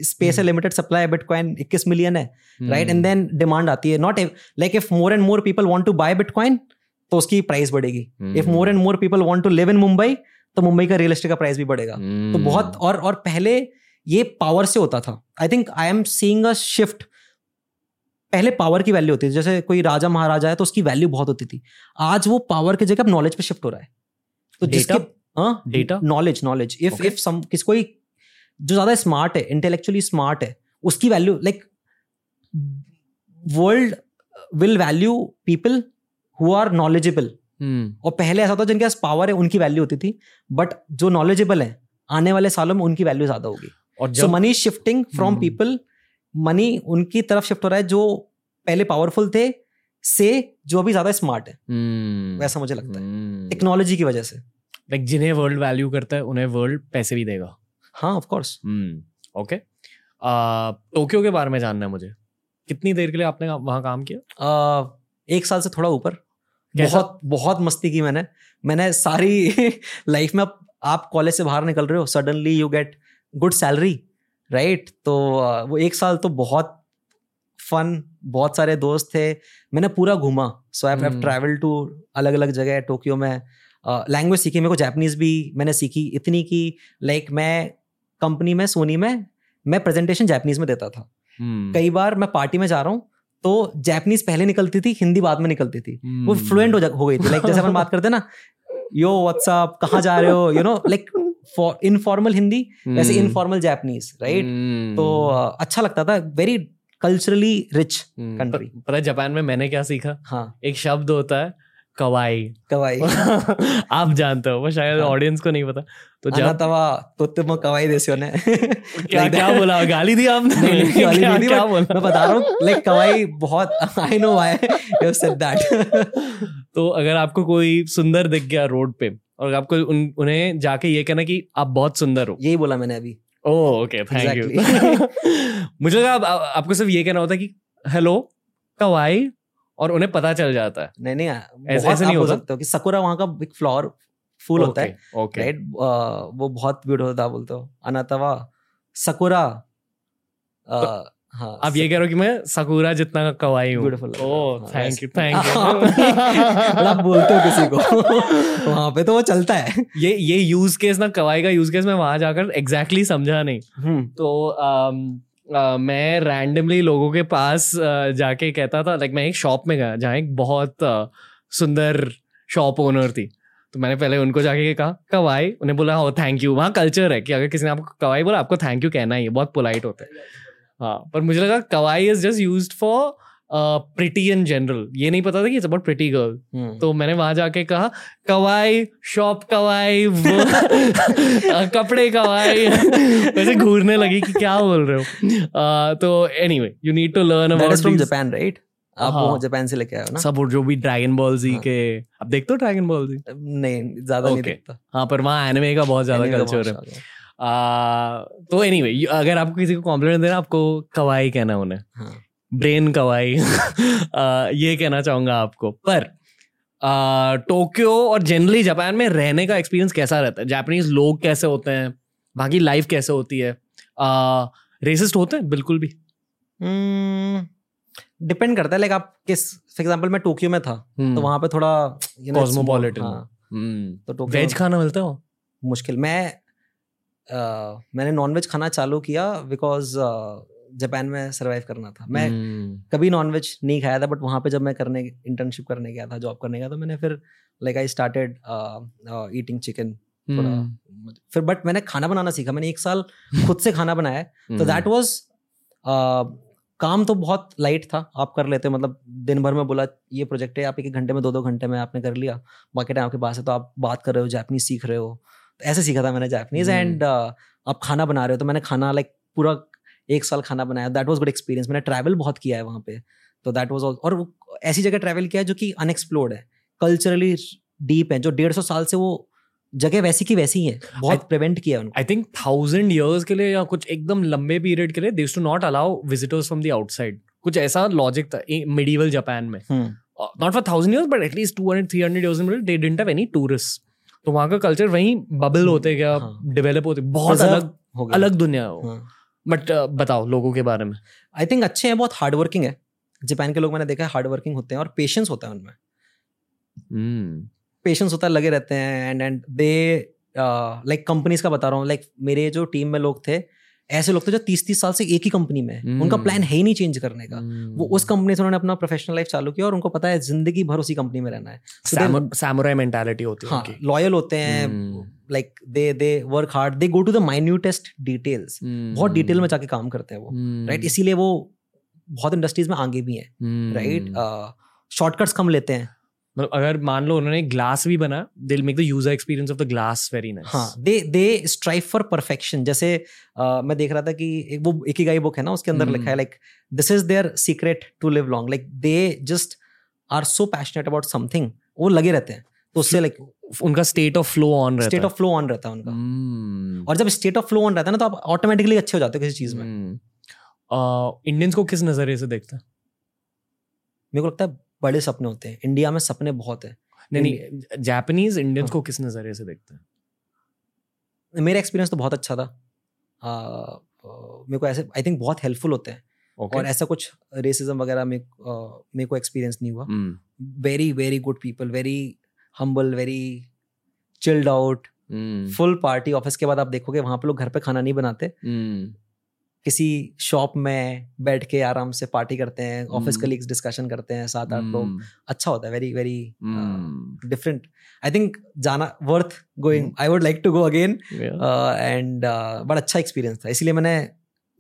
space है लिमिटेड सप्लाई है बिटकॉइन 21 मिलियन है राइट एंड देन डिमांड आती है. Not like if more and more people want to buy bitcoin तो उसकी प्राइस बढ़ेगी. If more and more people want to live in Mumbai तो मुंबई का रियल एस्टेट का प्राइस भी बढ़ेगा. तो हम्म, बहुत और और पहले ये पावर से होता था. I think I am seeing a shift पहले पावर की वैल्यू होती थी. जैसे कोई राजा महाराजा है तो उसकी वैल्यू बहुत होती थी. आज वो पावर की जगह नॉलेज पे शिफ्ट हो रहा है. तो जिसके data knowledge knowledge if if some किस कोई जो ज़्यादा स्मार्ट है इंटेलेक्चुअली स्मार्ट है उसकी value like world will value people who are knowledgeable और पहले ऐसा था जिनके पास पावर है उनकी वैल्यू होती थी बट जो नॉलेजेबल है आने वाले सालों में उनकी वैल्यू ज़्यादा होगी। और so money shifting from people money उनकी तरफ़ शिफ्ट हो रहा है जो पहले पावरफुल थे से जो अभी ज़्यादा स्मार्ट है। hmm. वैसा मुझे लगता hmm. है। Technology hmm. की वजह से। लाइक जिन्हें वर्ल्ड वैल्यू करता है उन्हें वर्ल्ड पैसे भी देगा। हाँ ऑफकोर्स ओके टोक्यो के बारे में जानना है मुझे। कितनी देर के लिए आपने वहाँ काम किया? Uh, एक साल से थोड़ा ऊपर। बहुत बहुत मस्ती की मैंने। मैंने सारी [LAUGHS] लाइफ में आप कॉलेज से बाहर निकल रहे हो suddenly you get good salary right तो वो एक साल तो बहुत फन बहुत सारे दोस्त थे। मैंने पूरा घूमा। So I have travel to अलग अलग जगह टोक्यो में। लैंग्वेज सीखी। मेरे को जैपनीज भी मैंने सीखी। इतनी की लाइक like, मैं कंपनी में सोनी में मैं प्रेजेंटेशन जैपनीज में देता था। hmm. कई बार मैं पार्टी में जा रहा हूँ तो जैपनीज पहले निकलती थी हिंदी बाद में निकलती थी। hmm. वो फ्लुएंट हो, हो गई थी। लाइक जैसे अपन बात करते ना यो व्हाट्सअप कहाँ जा रहे हो? You know like informal Hindi वैसे इनफॉर्मल जैपनीज राइट तो अच्छा लगता था। वेरी कल्चरली रिच कंट्री पता जापान में मैंने क्या सीखा? हाँ। एक शब्द होता है कवाई। कवाई। [LAUGHS] आप जानते हो शायद ऑडियंस हाँ. को नहीं पता। तो जब तवा तो तुम कवाई देसी ने [LAUGHS] क्या क्या बोला? गाली दी आपने? नहीं, नहीं, [LAUGHS] गाली क्या, नहीं क्या बोला? मैं बता रहा हूँ लाइक कवाई बहुत I know why you said that तो अगर आपको कोई सुंदर दिख गया रोड पे और आपको उन, उन्हें जाके ये कहना कि आप बहुत सुंदर हो। यही बोला मैंने अभी। ओह ओके थैंक यू मुझे लगा आपको सिर्फ़ ये कहना होता कि हेलो कवाई? और उन्हें पता चल जाता है। नहीं नहीं ऐसे ऐसे नहीं हो सकते कि सकुरा वहाँ का एक फ्लावर फूल होता है ओके राइट वो बहुत ब्यूटीफुल होता बोलते हो। अनातवा सकुरा तो हाँ आप ये कह रहे हो कि मैं सकुरा जितना कवाई हूँ। Oh thank you thank you आप बोलते हो किसी को। [LAUGHS] वहाँ पे तो वो चलता है। ये ये यूज़ केस ना कवाई का यूज़ केस मैं वहाँ जाकर एग्जैक्टली exactly समझा नहीं। हम्म। तो मैं रैंडमली लोगों के पास जाके कहता था लाइक मैं एक शॉप में गया, जहाँ एक बहुत सुंदर शॉप ओनर थी। तो मैंने पहले उनको जाके कहा, कवाई? उन्हें बोला, हो थैंक यू वहाँ कल्चर है कि अगर किसी ने आपको कवाई बोला, आपको थैंक यू कहना ही है, बहुत पोलाइट होता है। हाँ पर मुझे लगा, kawaii is just use for pretty in general ये नहीं पता था कि इट्स अबाउट प्रिटी गर्ल तो मैंने वहाँ जाके कहा कवाई शॉप कवाई [LAUGHS] कपड़े कवाई. वैसे घूरने लगी कि क्या बोल रहे हो। uh, तो anyway you need to learn about from Japan right आप हाँ, वो जापान से लेके आए हो ना? सब जो भी ड्रैगन बॉल जी हाँ. के अब देखते हो ड्रैगन बॉल जी नहीं ज़्यादा okay. नहीं देखता। हाँ पर वहाँ एनिमे का बहुत ज़्यादा कल्चर है। आ, तो एनीवे anyway, अगर आपको किसी को कॉम्प्लीमेंट देना आपको कवाई कहना उन्हें। हाँ. ब्रेन कवाई [LAUGHS] ये कहना चाहूँगा आपको। पर टोक्यो और जनरली जापान में रहने का एक्सपीरियंस कैसा रहता है? जापानीज लोग कैसे होते हैं? बाकी लाइफ कैसे होती है? रेसिस्ट होते हैं? बिल्कुल भी। डिपेंड करता है। लाइक आप किस फॉर एग्जांपल मैं टोक्यो में था तो हम्म। वहाँ पे थोड़ा कॉस्मोपॉलिटन हाँ, हम्म। तो वेज खाना मिलता है? मुश्किल। मैं uh, मैंने नॉनवेज खाना चालू किया बिकॉज़ जापान में सरवाइव करना था। मैं hmm. कभी नॉनवेज नहीं खाया था बट वहाँ पे जब मैं करने इंटर्नशिप करने गया था जॉब करने गया तो मैंने फिर like I started eating chicken फिर बट मैंने खाना बनाना सीखा। मैंने एक साल [LAUGHS] खुद से खाना बनाया तो दैट hmm. वाज काम तो बहुत लाइट था। आप कर लेते मतलब दिन भर में बोला ये प्रोजेक्ट है आप एक घंटे में दो दो घंटे में आपने कर लिया। बाकी टाइम आपके पास है तो आप बात कर रहे हो जापनीज सीख रहे हो। तो ऐसे सीखा था मैंने जापनीज एंड hmm. आप खाना बना रहे हो तो मैंने खाना लाइक पूरा एक साल खाना बनाया। दैट वॉज़ गुड एक्सपीरियंस मैंने ट्रैवल बहुत किया है वहाँ पे। तो दैट वॉज़ और ऐसी जगह ट्रैवल किया है जो कि अनएक्सप्लोर्ड है। कल्चरली डीप है जो डेढ़ सौ साल से वो जगह वैसी की वैसी है। बहुत प्रिवेंट किया आई थिंक थाउज़ेंड ईयर्स के लिए या कुछ एकदम लंबे पीरियड के लिए this to not allow visitors from the outside कुछ ऐसा लॉजिक था मिडिवल जापान में। Not for thousand years but at least two hundred three hundred years they didn't have any tourist तो वहाँ का कल्चर वहीं बबल होते क्या डेवलप हाँ। होते बहुत अलग हो गया। अलग दुनिया हो हाँ. बट uh, बताओ लोगों के बारे में। आई थिंक अच्छे हैं बहुत हार्ड वर्किंग है। जापान के लोग मैंने देखा है हार्ड वर्किंग होते हैं और पेशेंस होता है उनमें। Patience hmm. होता है लगे रहते हैं and and they like companies का बता रहा हूँ लाइक like, मेरे जो टीम में लोग थे ऐसे लोग थे जो तीस तीस साल से एक ही कंपनी में है। उनका प्लान है ही नहीं चेंज करने का। वो उस कंपनी से उन्होंने अपना प्रोफेशनल लाइफ चालू किया और उनको पता है ज़िंदगी भर उसी कंपनी में रहना है। सैमुराई मेंटालिटी होती है हाँ लॉयल होते हैं like they they work hard they go to the minutest details बहुत डिटेल में जाके काम करते हैं वो राइट इसीलिए वो बहुत इंडस्ट्रीज़ में आगे भी हैं राइट शॉर्टकट्स कम लेते हैं। मतलब अगर मान लो उन्होंने ग्लास भी बना they make the user experience of the glass very nice हाँ they they strive for perfection जैसे uh, मैं देख रहा था कि एक वो एक ही गाई बुक है ना उसके अंदर hmm. लिखा है like this is their secret to live long like they just are so passionate about something वो लगे रहते हैं। तो उससे लाइक उनका स्टेट ऑफ़ फ्लो ऑन रहता स्टेट ऑफ़ फ्लो ऑन रहता है उनका। Hmm. और जब स्टेट ऑफ़ फ्लो ऑन रहता है ना तो आप ऑटोमेटिकली अच्छे हो जाते हो किसी चीज़ में। Indians hmm. uh, को किस नज़रिए से देखते हैं? मेरे को लगता है बड़े सपने होते हैं। इंडिया में सपने बहुत है। नहीं नहीं जापानीज इंडियंस को किस नज़रिए से देखते हैं? मेरा एक्सपीरियंस तो बहुत अच्छा था। मेरे को ऐसे आई थिंक बहुत हेल्पफुल होते हैं। Okay. और ऐसा कुछ रेसिज्म वगैरह में मेरे को एक्सपीरियंस नहीं हुआ। Very very good people very humble very chilled out full party office के बाद आप देखोगे वहाँ पे लोग घर पे खाना नहीं बनाते। Mm. किसी शॉप में बैठ के आराम से पार्टी करते हैं ऑफ़िस कलीग्स डिस्कशन करते हैं सात आठ लोग। हम्म। अच्छा होता है very very different I think जाना worth going I would like to go again and बड़ा अच्छा एक्सपीरियंस था। इसलिए मैंने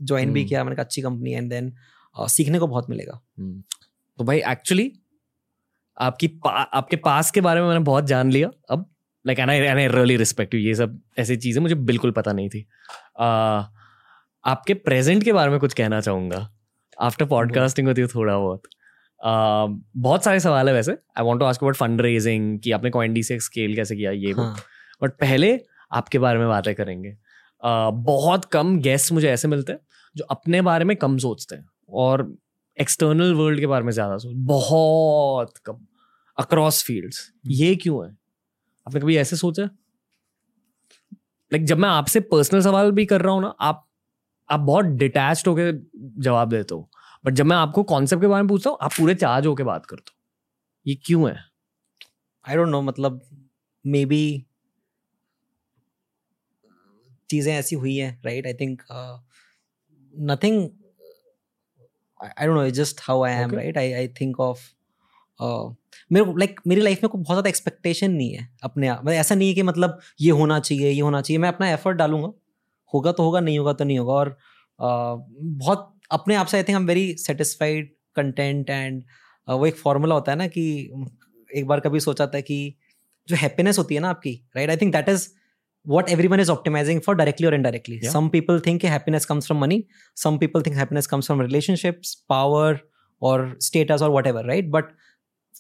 ज्वाइन भी हम्म। किया मैंने कहा अच्छी कंपनी एंड देन सीखने को बहुत मिलेगा। हम्म। तो भाई एक्चुअली आपकी पा, आपके पास के बारे में मैंने बहुत जान लिया। अब like an I really respect you ये सब ऐसी चीज़ें मुझे बिल्कुल पता नहीं थी। Uh, आपके प्रेजेंट के बारे में कुछ कहना चाहूँगा। आफ्टर पॉडकास्टिंग होती है थोड़ा बहुत। uh, बहुत सारे सवाल है वैसे। I want to ask about fund raising कि आपने कॉइन डी से स्केल कैसे किया ये हाँ. बट पहले आपके बारे में बातें करेंगे। uh, बहुत कम गेस्ट मुझे ऐसे मिलते हैं जो अपने बारे में कम सोचते हैं और एक्सटर्नल वर्ल्ड के बारे में ज़्यादा सोच बहुत कम। अक्रॉस फील्ड्स ये क्यों है? आपने कभी ऐसे सोचा? लाइक like, जब मैं आपसे पर्सनल सवाल भी कर रहा हूँ ना आप आप बहुत डिटैच होके जवाब देते हो। बट जब मैं आपको कॉन्सेप्ट के बारे में पूछता हूँ आप पूरे चार्ज होके बात करते हो। ये क्यों है? आई डोंट नो मतलब मे बी चीज़ें ऐसी हुई हैं right I think nothing I don't know just how I am right I I think of मेरे को लाइक मेरी लाइफ में कोई बहुत ज़्यादा एक्सपेक्टेशन नहीं है अपने आप। मतलब ऐसा नहीं है कि मतलब ये होना चाहिए ये होना चाहिए। मैं अपना एफर्ट डालूँगा। होगा तो होगा नहीं होगा तो नहीं होगा। और बहुत अपने आप से आई थिंक हम वेरी सेटिस्फाइड कंटेंट एंड वो एक फॉर्मूला होता है ना कि एक बार कभी सोचा था कि जो हैप्पीनेस होती है ना आपकी right I think that is what every one is optimising for directly और indirectly some people think happiness comes from money some people think happiness comes from relationships power और स्टेटस और whatever right but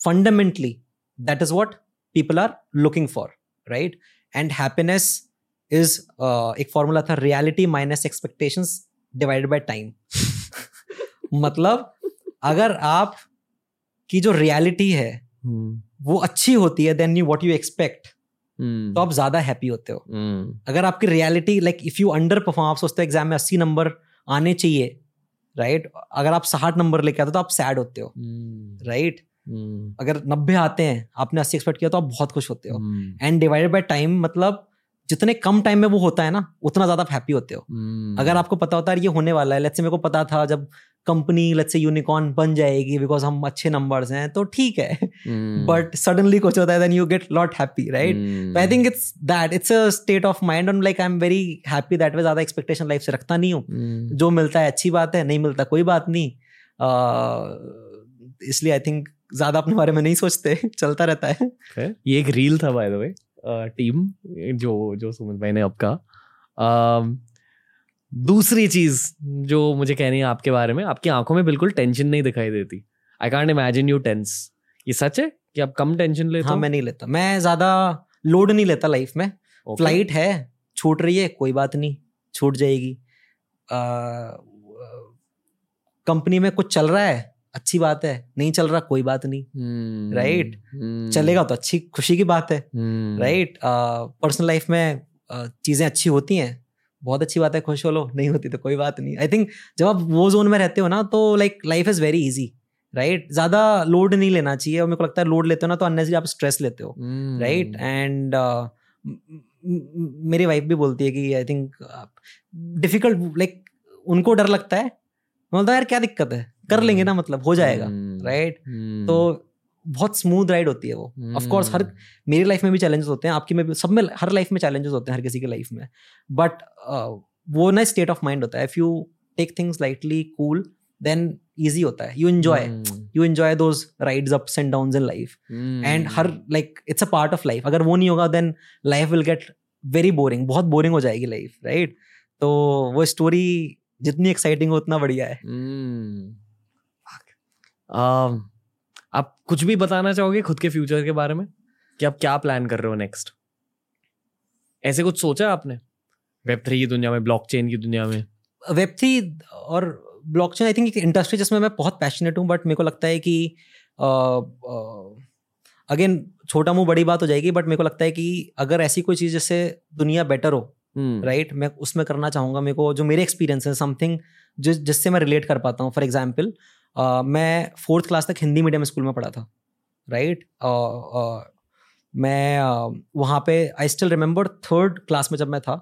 fundamentally that is what people are looking for right and happiness is uh, एक formula था reality minus expectations divided by time मतलब अगर आप की जो reality है hmm. वो अच्छी होती है then you what you expect तो आप ज़्यादा हैप्पी होते हो hmm. अगर आपकी reality like if you underperform आप सोचते हो एग्ज़ाम में अस्सी नंबर आने चाहिए राइट right? अगर आप साठ नंबर लेके आते हो तो आप सैड होते हो राइट hmm. right? अगर नब्बे आते हैं आपने अस्सी एक्सपेक्ट किया तो आप बहुत खुश होते हो एंड डिवाइडेड बाय टाइम मतलब जितने कम टाइम में वो होता है ना उतना ज़्यादा हैप्पी होते हो। hmm. अगर आपको पता होता है ये होने वाला है। लेट्स से मेरे को पता था जब कंपनी लेट्स से यूनिकॉर्न बन जाएगी बिकॉज़ हम अच्छे नंबर्स हैं तो ठीक है। But hmm. सडनली कुछ होता है then you get lot happy right I think it's that it's a state of mind on like I am very happy that way ज़्यादा एक्सपेक्टेशन लाइफ से रखता नहीं हूँ। hmm. जो मिलता है अच्छी बात है नहीं मिलता कोई बात नहीं। uh, इसलिए आई थिंक ज़्यादा अपने बारे में नहीं सोचते [LAUGHS] चलता रहता है। ये एक रील था बाय द वे टीम जो जो सुमित भाई ने आपका दूसरी चीज़ जो मुझे कहनी है आपके बारे में आपकी आँखों में बिल्कुल टेंशन नहीं दिखाई देती। I can't imagine you tense ये सच है कि आप कम टेंशन लेते हाँ मैं नहीं लेता। मैं ज़्यादा लोड नहीं लेता लाइफ में। Okay. फ़्लाइट है छूट रही है कोई बात नहीं छूट जाएगी। कंपनी में कुछ चल रहा है अच्छी बात है नहीं चल रहा कोई बात नहीं। Right right? hmm. चलेगा तो अच्छी खुशी की बात है। राइट पर्सनल लाइफ में uh, चीज़ें अच्छी होती हैं। बहुत अच्छी बात है खुश हो लो नहीं होती तो कोई बात नहीं। आई थिंक जब आप वो जोन में रहते हो ना तो like life is very easy right ज़्यादा लोड नहीं लेना चाहिए। और मेरे को लगता है लोड लेते हो ना तो अननेसरी आप स्ट्रेस लेते हो राइट एंड मेरी वाइफ भी बोलती है कि आई थिंक डिफ़िकल्ट लाइक उनको डर लगता है। बोलता यार क्या दिक्कत है? कर लेंगे ना मतलब हो जाएगा राइट तो बहुत स्मूथ राइड होती है वो। ऑफ़ कोर्स हर मेरी लाइफ में भी चैलेंजेस होते हैं आपकी में भी सब में हर लाइफ में चैलेंजेस होते हैं हर किसी की लाइफ में। बट uh, वो ना स्टेट ऑफ़ माइंड होता है। If you take things lightly cool then easy होता है। You enjoy you enjoy those rides ups and down in life and her like it's a part of life अगर वो नहीं होगा then life will get very boring बहुत boring हो जाएगी life right तो वो स्टोरी जितनी एक्साइटिंग हो उतना बढ़िया है। hmm. Uh, आप कुछ भी बताना चाहोगे खुद के फ्यूचर के बारे में कि आप क्या प्लान कर रहे हो नेक्स्ट ऐसे कुछ सोचा आपने वेब थ्री की दुनिया में ब्लॉकचेन की दुनिया में वेब थ्री और ब्लॉकचेन आई थिंक एक इंडस्ट्री जिसमें मैं बहुत पैशनेट हूँ बट मेरे को लगता है कि अगेन छोटा मुँह बड़ी बात हो जाएगी बट मेरे को लगता है कि अगर ऐसी कोई चीज़ जिससे दुनिया बेटर हो राइट hmm. right? मैं उसमें करना चाहूँगा मेरे को जो मेरे एक्सपीरियंस है समथिंग जिस जिससे मैं रिलेट कर पाता हूँ फॉर एग्ज़ाम्पल मैं फोर्थ क्लास तक हिंदी मीडियम स्कूल में पढ़ा था राइट मैं वहाँ पे I still remember third class में जब मैं था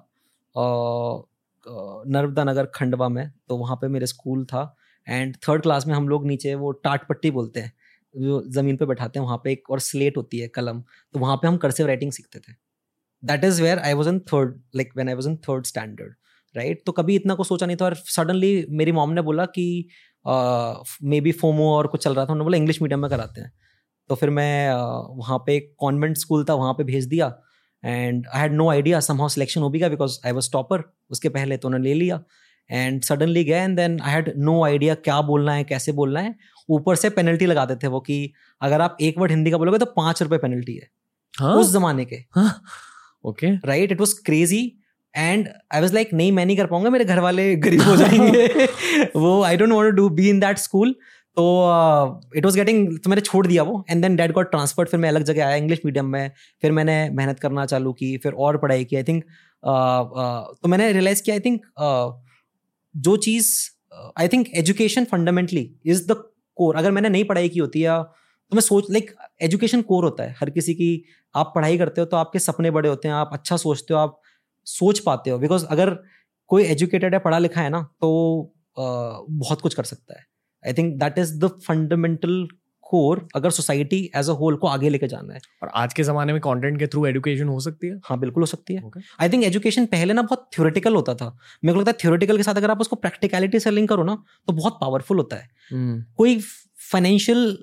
नर्मदा नगर खंडवा में तो वहाँ पे मेरे स्कूल था एंड थर्ड क्लास में हम लोग नीचे वो टाट पट्टी बोलते हैं, जो ज़मीन पे बैठाते हैं, वहाँ पे एक और स्लेट होती है, कलम तो वहाँ पे हम कर्सिव राइटिंग सीखते थे। That is where I was in third like when I was in third standard right तो कभी इतना कुछ सोचा नहीं था और सडनली मेरी मॉम ने बोला कि मे बी फोमो और कुछ चल रहा था उन्होंने बोला इंग्लिश मीडियम में कराते हैं. तो फिर मैं uh, वहाँ पे एक कॉन्वेंट स्कूल था वहाँ पे भेज दिया। And I had no idea somehow selection हो भी गया बिकॉज़ आई वॉज़ टॉपर उसके पहले तो उन्होंने ले लिया। एंड सडनली गए and then I had no idea क्या बोलना है कैसे बोलना है। ऊपर से पेनल्टी लगाते थे वो कि अगर आप एक वर्ड हिंदी का बोलोगे तो पाँच रुपए पेनल्टी है। हाँ? उस जमाने के। Okay. Right it was crazy and I was like नहीं मैं नहीं कर पाऊँगा मेरे घर वाले गरीब हो जाएँगे। [LAUGHS] वो I don't want do be in that school तो इट वॉज़ गेटिंग तो मैंने छोड़ दिया वो। And then dad got transfer फिर मैं अलग जगह आया इंग्लिश मीडियम में। फिर मैंने मेहनत करना चालू की फिर और पढ़ाई की। आई थिंक uh, uh, तो मैंने रियलाइज़ किया आई थिंक uh, जो चीज़ I think education fundamentally is the core अगर मैंने नहीं पढ़ाई की होती या तो मैं सोच लाइक एजुकेशन कोर होता है। हर किसी की आप पढ़ाई करते हो तो आपके सपने बड़े होते हैं आप अच्छा सोचते हो आप सोच पाते हो? बिकॉज़ अगर कोई एजुकेटेड है पढ़ा लिखा है ना तो बहुत कुछ कर सकता है। I think that is the fundamental core अगर सोसाइटी एज अ होल को आगे लेके जाना है। और आज के जमाने में कंटेंट के थ्रू एजुकेशन हो सकती है? हाँ बिल्कुल हो सकती है। आई थिंक एजुकेशन पहले ना बहुत थ्योरेटिकल होता था। मेरे को लगता है थ्योरेटिकल के साथ अगर आप उसको प्रैक्टिकलिटी से लिंक करो ना तो बहुत पावरफुल होता है। hmm. कोई फाइनेंशियल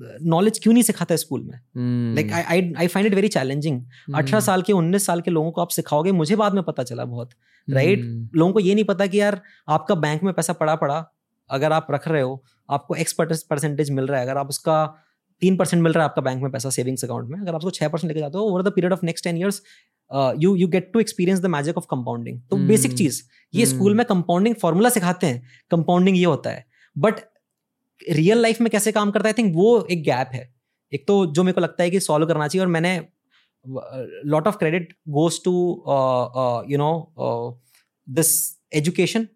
नॉलेज क्यों नहीं सिखाता है स्कूल में like I I find it very challenging अठारह साल के उन्नीस साल के लोगों को आप सिखाओगे मुझे बाद में पता चला बहुत राइट right? Hmm. लोगों को ये नहीं पता कि यार आपका बैंक में पैसा पड़ा पड़ा अगर आप रख रहे हो आपको एक्स परसेंटेज मिल रहा है अगर आप उसका तीन परसेंट मिल रहा है आपका बैंक में पैसा सेविंग्स अकाउंट में अगर आप उसको छह परसेंट लेके जाते हो over the period of next ten years you you get to experience the magic of compounding तो बेसिक hmm. चीज़ ये स्कूल hmm. में कंपाउंडिंग फॉर्मूला सिखाते हैं कंपाउंडिंग ये होता है बट रियल लाइफ में कैसे काम करता है? आई थिंक वो एक गैप है। एक तो जो मेरे को लगता है कि सॉल्व करना चाहिए और मैंने lot of credit goes to you know this education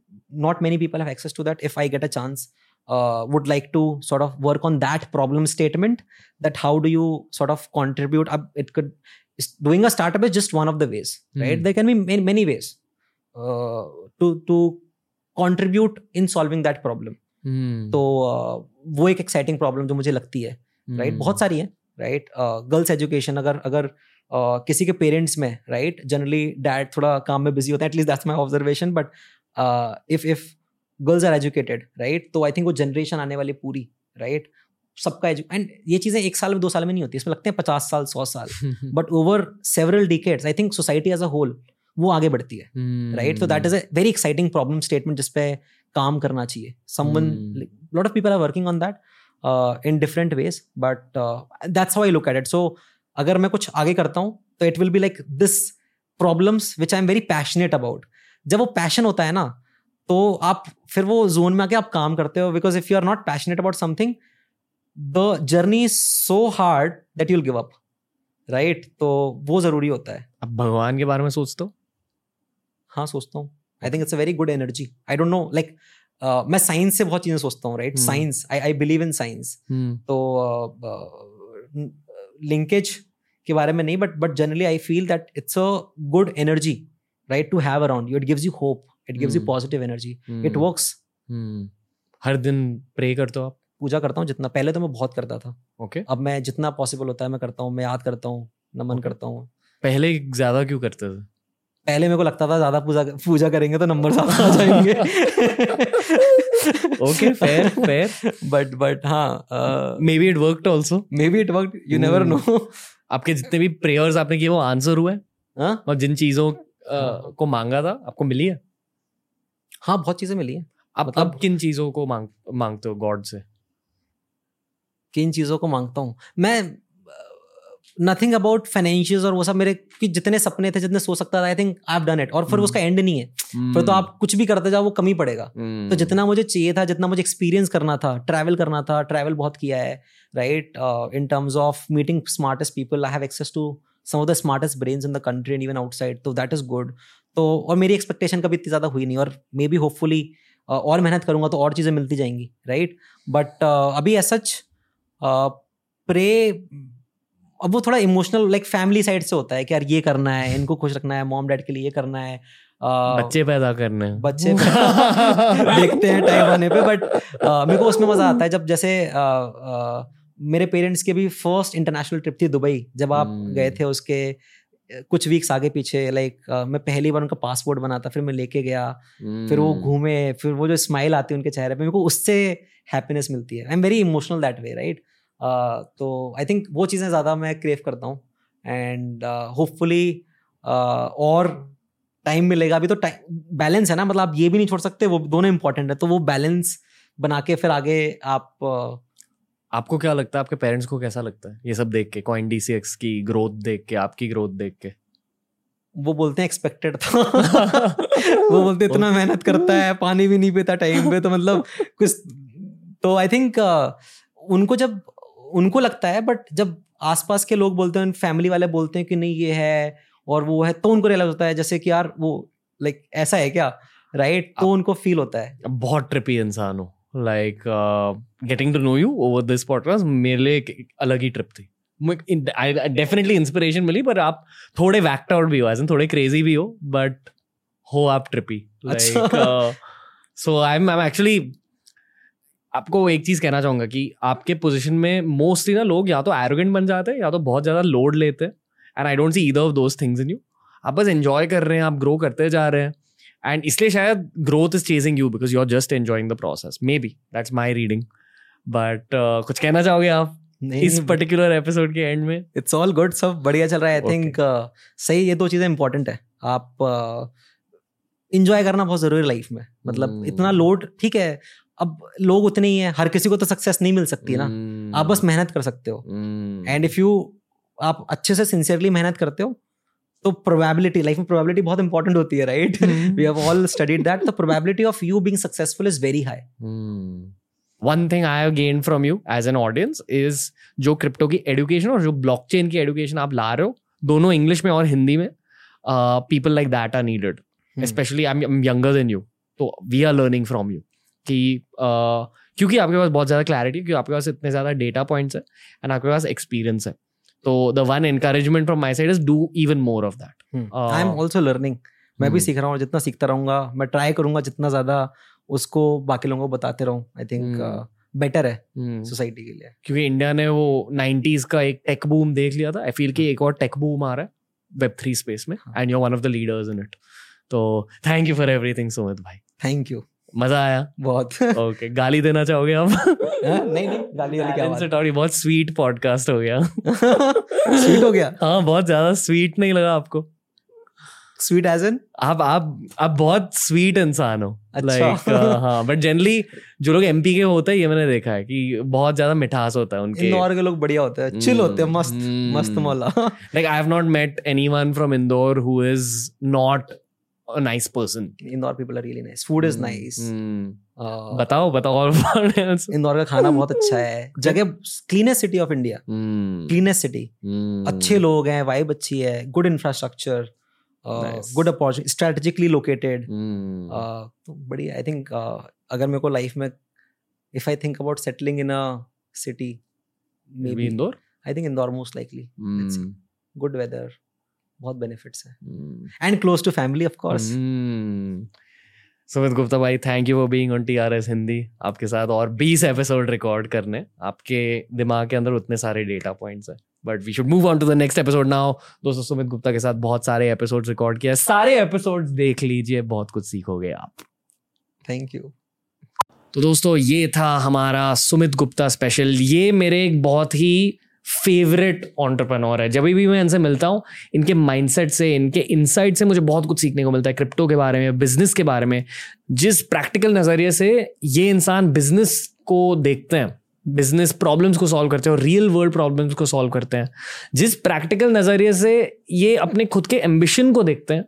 not many people have access to that if I get a chance would like to sort of work on that problem statement that how do you sort of contribute अब it could doing a startup is just one of the ways right there can be many ways to to contribute in solving that problem तो uh, वो एक exciting problem जो मुझे लगती है right बहुत सारी है राइट गर्ल्स एजुकेशन अगर अगर uh, किसी के पेरेंट्स में राइट जनरली डैड थोड़ा काम में बिज़ी होते हैं at least that's my observation but if if girls are educated right तो आई थिंक वो जनरेशन आने वाली पूरी राइट right? सबका एंड ये चीज़ें एक साल में दो साल में नहीं होती इसमें लगते हैं पचास साल सौ साल but over several decades I think society as a whole वो आगे बढ़ती है राइट तो that is a very exciting problem statement जिसपे काम करना चाहिए। Someone lot of people are working on that in different ways but that's how I look at it so अगर मैं कुछ आगे करता हूँ तो it will be like this problems which I am very passionate about जब वो passion होता है ना तो आप फिर वो जोन में आके आप काम करते हो because if you are not passionate about something the journey is so hard that you'll give up right तो वो ज़रूरी होता है। अब भगवान के बारे में सोचते हो? हाँ सोचता हूँ। I think it's a very good energy I don't know like मैं साइंस से बहुत चीज़ें सोचता हूँ right science I I believe in science तो लिंकेज uh, के बारे में नहीं but but generally I feel that it's a good energy right to have around you it gives you hope it gives you. Positive energy it works. हर दिन pray करते हो आप? पूजा करता हूँ जितना पहले तो मैं बहुत करता था। Okay okay. अब मैं जितना पॉसिबल होता है मैं करता हूँ मैं याद करता हूँ नमन Okay. करता हूँ। पहले ज़्यादा क्यों करते थे? पहले मेरे को लगता था ज़्यादा पूजा पूजा करेंगे तो नंबर ज़्यादा आ जाएँगे। Okay fair fair but but हाँ maybe it worked also maybe it work you never. Know आपके जितने भी प्रेयर्स आपने किए वो आंसर हुए हाँ? और जिन चीज़ों अ, को मांगा था आपको मिली है? हाँ बहुत चीज़ें मिली है। आप मतलब- अब किन चीज़ों को मांग मांगते हो गॉड से? किन चीज़ों को माँगता हूँ? मैं नथिंग अबाउट फाइनेंशियल और वो सब मेरे कि जितने सपने थे जितने सोच सकता था I think I have done it और फिर Hmm. उसका एंड नहीं है। फिर तो आप कुछ भी करते जाओ वो कमी पड़ेगा। हम्म। तो जितना मुझे चाहिए था जितना मुझे एक्सपीरियंस करना था ट्रैवल करना था ट्रैवल बहुत किया है right in terms of meeting smartest people I have access to some of the smartest brains in the country and even outside तो दैट इज़ गुड तो और मेरी एक्सपेक्टेशन कभी इतनी ज़्यादा हुई नहीं और मे बी होपफुली और मेहनत करूँगा तो और चीज़ें मिलती जाएँगी राइट बट अभी एज सच प्रे अब वो थोड़ा इमोशनल लाइक फैमिली साइड से होता है कि यार ये करना है इनको खुश रखना है मॉम डैड के लिए ये करना है uh, बच्चे पैदा करने बच्चे [LAUGHS] देखते हैं टाइम आने पे बट मेरे को उसमें मज़ा आता है जब जैसे uh, uh, मेरे पेरेंट्स की भी फ़र्स्ट इंटरनेशनल ट्रिप थी दुबई जब आप Hmm. गए थे उसके कुछ वीक्स आगे पीछे लाइक मैं पहली बार उनका पासपोर्ट बना था फिर मैं लेके गया फिर वो हम्म। घूमे फिर वो जो स्माइल आती है उनके चेहरे पे मेरे को उससे हैप्पीनेस मिलती है I am very emotional that way right तो आई थिंक वो चीज़ें ज़्यादा मैं क्रेव करता हूँ। एंड होपफुली और टाइम मिलेगा अभी तो टाइम बैलेंस है ना? मतलब आप ये भी नहीं छोड़ सकते वो दोनों इंपॉर्टेंट है। तो वो बैलेंस बना के फिर आगे आप uh, आपको क्या लगता है? आपके पेरेंट्स को कैसा लगता है? ये सब देख के कॉइन डीसीएक्स की ग्रोथ देख के आपकी ग्रोथ देख के। वो बोलते हैं एक्सपेक्टेड था। [LAUGHS] वो बोलते इतना मेहनत करता है पानी भी नहीं पीता टाइम पे। तो मतलब कुछ तो आई थिंक uh, उनको जब उनको लगता है बट जब आसपास के लोग बोलते हैं फैमिली वाले बोलते हैं कि नहीं ये है और वो है तो उनको रियलाइज़ होता है जैसे कि यार वो लाइक ऐसा है क्या? राइट तो उनको फील होता है। बहुत ट्रिपी इंसान हो। Like getting to know you over this podcast मेरे लिए एक अलग ही ट्रिप थी। डेफिनेटली इंस्पिरेशन मिली पर आप थोड़े वैक्ट आउट भी हो ऐसे थोड़े क्रेजी भी हो बट हो आप trippy. Like so I am actually आपको एक चीज़ कहना चाहूँगा कि आपके पोजीशन में मोस्टली ना लोग या तो एरोगेंट बन जाते हैं या तो बहुत ज़्यादा लोड लेते हैं। And I don't see either of those things in you आप बस एंजॉय कर रहे हैं आप ग्रो करते जा रहे हैं। एंड इसलिए शायद growth is chasing you because you are just enjoying the process maybe that's my reading but कुछ कहना चाहोगे आप इस पर्टिकुलर एपिसोड के एंड में? इट्स ऑल गुड सब बढ़िया चल रहा है. I think Okay. थिंक सही ये दो चीज़ें इंपॉर्टेंट है। आप इंजॉय uh, करना बहुत ज़रूरी है लाइफ में। मतलब Hmm. इतना लोड ठीक है अब लोग उतने ही हैं हर किसी को तो सक्सेस नहीं मिल सकती ना। Hmm. आप बस मेहनत कर सकते हो। एंड इफ़ यू आप अच्छे से सिंसियरली मेहनत करते हो तो प्रोबेबिलिटी लाइफ में प्रोबेबिलिटी बहुत इंपॉर्टेंट होती है right. We have all studied that the probability of you being successful is very high one thing I have gain from you as an audience is जो crypto की education और जो blockchain की education आप ला रहे हो दोनों इंग्लिश में और हिंदी में people like that are needed specially I am younger than you तो we are learning from you कि uh, क्योंकि आपके पास बहुत ज़्यादा क्लैरिटी क्योंकि आपके पास इतने ज़्यादा डेटा पॉइंट्स है एंड आपके पास एक्सपीरियंस है। तो the one encouragement from my side is do even more of that I am also learning मैं भी Hmm. सीख रहा हूँ जितना सीखता रहूँगा मैं ट्राई करूँगा जितना ज़्यादा उसको बाकी लोगों को बताते रहूँ आई थिंक Hmm. बेटर है सोसाइटी के लिए। क्योंकि इंडिया ने वो 90s का एक टेक बूम देख लिया था। आई फील कि एक और टेक बूम आ रहा है वेब थ्री स्पेस में। And you one of the leaders in it तो thank you for everything Sumit भाई थैंक यू मज़ा आया। बहुत। ओके गाली देना चाहोगे आप? हाँ, नहीं नहीं गाली वाली क्या बात ये बहुत स्वीट पॉडकास्ट हो गया। स्वीट हो गया? हाँ बहुत ज़्यादा स्वीट नहीं लगा आपको। स्वीट एज एन आप आप आप बहुत स्वीट इंसान हो। अच्छा। लाइक हाँ बट जनरली जो लोग एमपी के होते हैं ये मैंने देखा है कि बहुत ज़्यादा मिठास होता है उनके। इंदौर के लोग बढ़िया होते हैं। चिल होते हैं मस्त. मस्त मौला like I have not met anyone from Indore who is not a nice person. Indore people are really nice food is Hmm. Hmm. बताओ बताओ और. इंदौर का खाना बहुत अच्छा है [LAUGHS] जगह cleanest city of India. Cleanest city. अच्छे लोग हैं वाइब अच्छी है good infrastructure Nice. Good opportunity strategically located बढ़िया आई थिंक अगर मेरे को लाइफ में if I think about settling in a city Maybe Indore. I think Indore most likely Let's see. Good weather बहुत बेनिफिट्स है। And close to family of course Sumit Gupta भाई thank you for being on TRS Hindi आपके साथ और 20 episode record करने। आपके दिमाग के अंदर उतने सारे डेटा पॉइंट्स हैं। But we should move on to the next episode now दोस्तों सुमित गुप्ता के साथ बहुत सारे एपिसोड रिकॉर्ड किया सारे एपिसोड्स देख लीजिए। बहुत कुछ सीखोगे आप। थैंक यू तो दोस्तों ये था हमारा सुमित गुप्ता स्पेशल ये मेरे एक बहुत ही फेवरेट ऑन्टरप्रनोर है। जब भी मैं इनसे मिलता हूँ, इनके माइंडसेट से, इनके इनसाइट से मुझे बहुत कुछ सीखने को मिलता है क्रिप्टो के बारे में बिज़नेस के बारे में। जिस प्रैक्टिकल नज़रिए से ये इंसान बिज़नेस को देखते हैं बिज़नेस प्रॉब्लम्स को सॉल्व करते हैं और रियल वर्ल्ड प्रॉब्लम्स को सॉल्व करते हैं, जिस प्रैक्टिकल नज़रिए से ये अपने खुद के एम्बिशन को देखते हैं,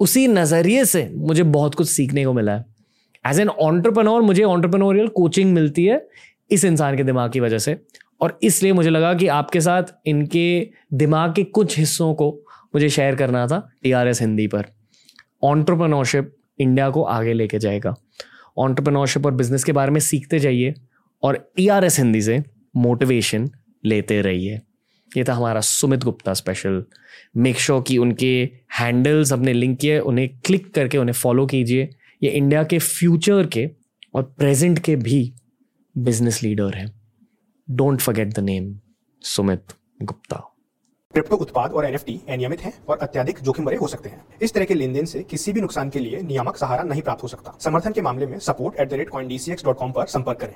उसी नज़रिए से मुझे बहुत कुछ सीखने को मिला है। एज एन ऑन्टरप्रनोर मुझे ऑन्टरप्रनोरियल कोचिंग मिलती है इस इंसान के दिमाग की वजह से। और इसलिए मुझे लगा कि आपके साथ इनके दिमाग के कुछ हिस्सों को मुझे शेयर करना था टी आर एस हिंदी पर। ऑन्टरप्रनोरशिप इंडिया को आगे लेके जाएगा। ऑन्टरप्रनोरशिप और बिज़नेस के बारे में सीखते जाइए और टी आर एस हिंदी से मोटिवेशन लेते रहिए। ये था हमारा Sumit Gupta special make sure कि उनके हैंडल्स अपने लिंक किए, उन्हें क्लिक करके, उन्हें फॉलो कीजिए। ये इंडिया के फ्यूचर के और प्रेजेंट के भी बिज़नेस लीडर हैं। Don't forget the name Sumit Gupta crypto उत्पाद और एनएफटी अनियमित हैं और अत्यधिक जोखिम भरे हो सकते हैं। इस तरह के लेन देन से किसी भी नुकसान के लिए नियामक सहारा नहीं प्राप्त हो सकता। समर्थन के मामले में support at the rate coin पर संपर्क करें।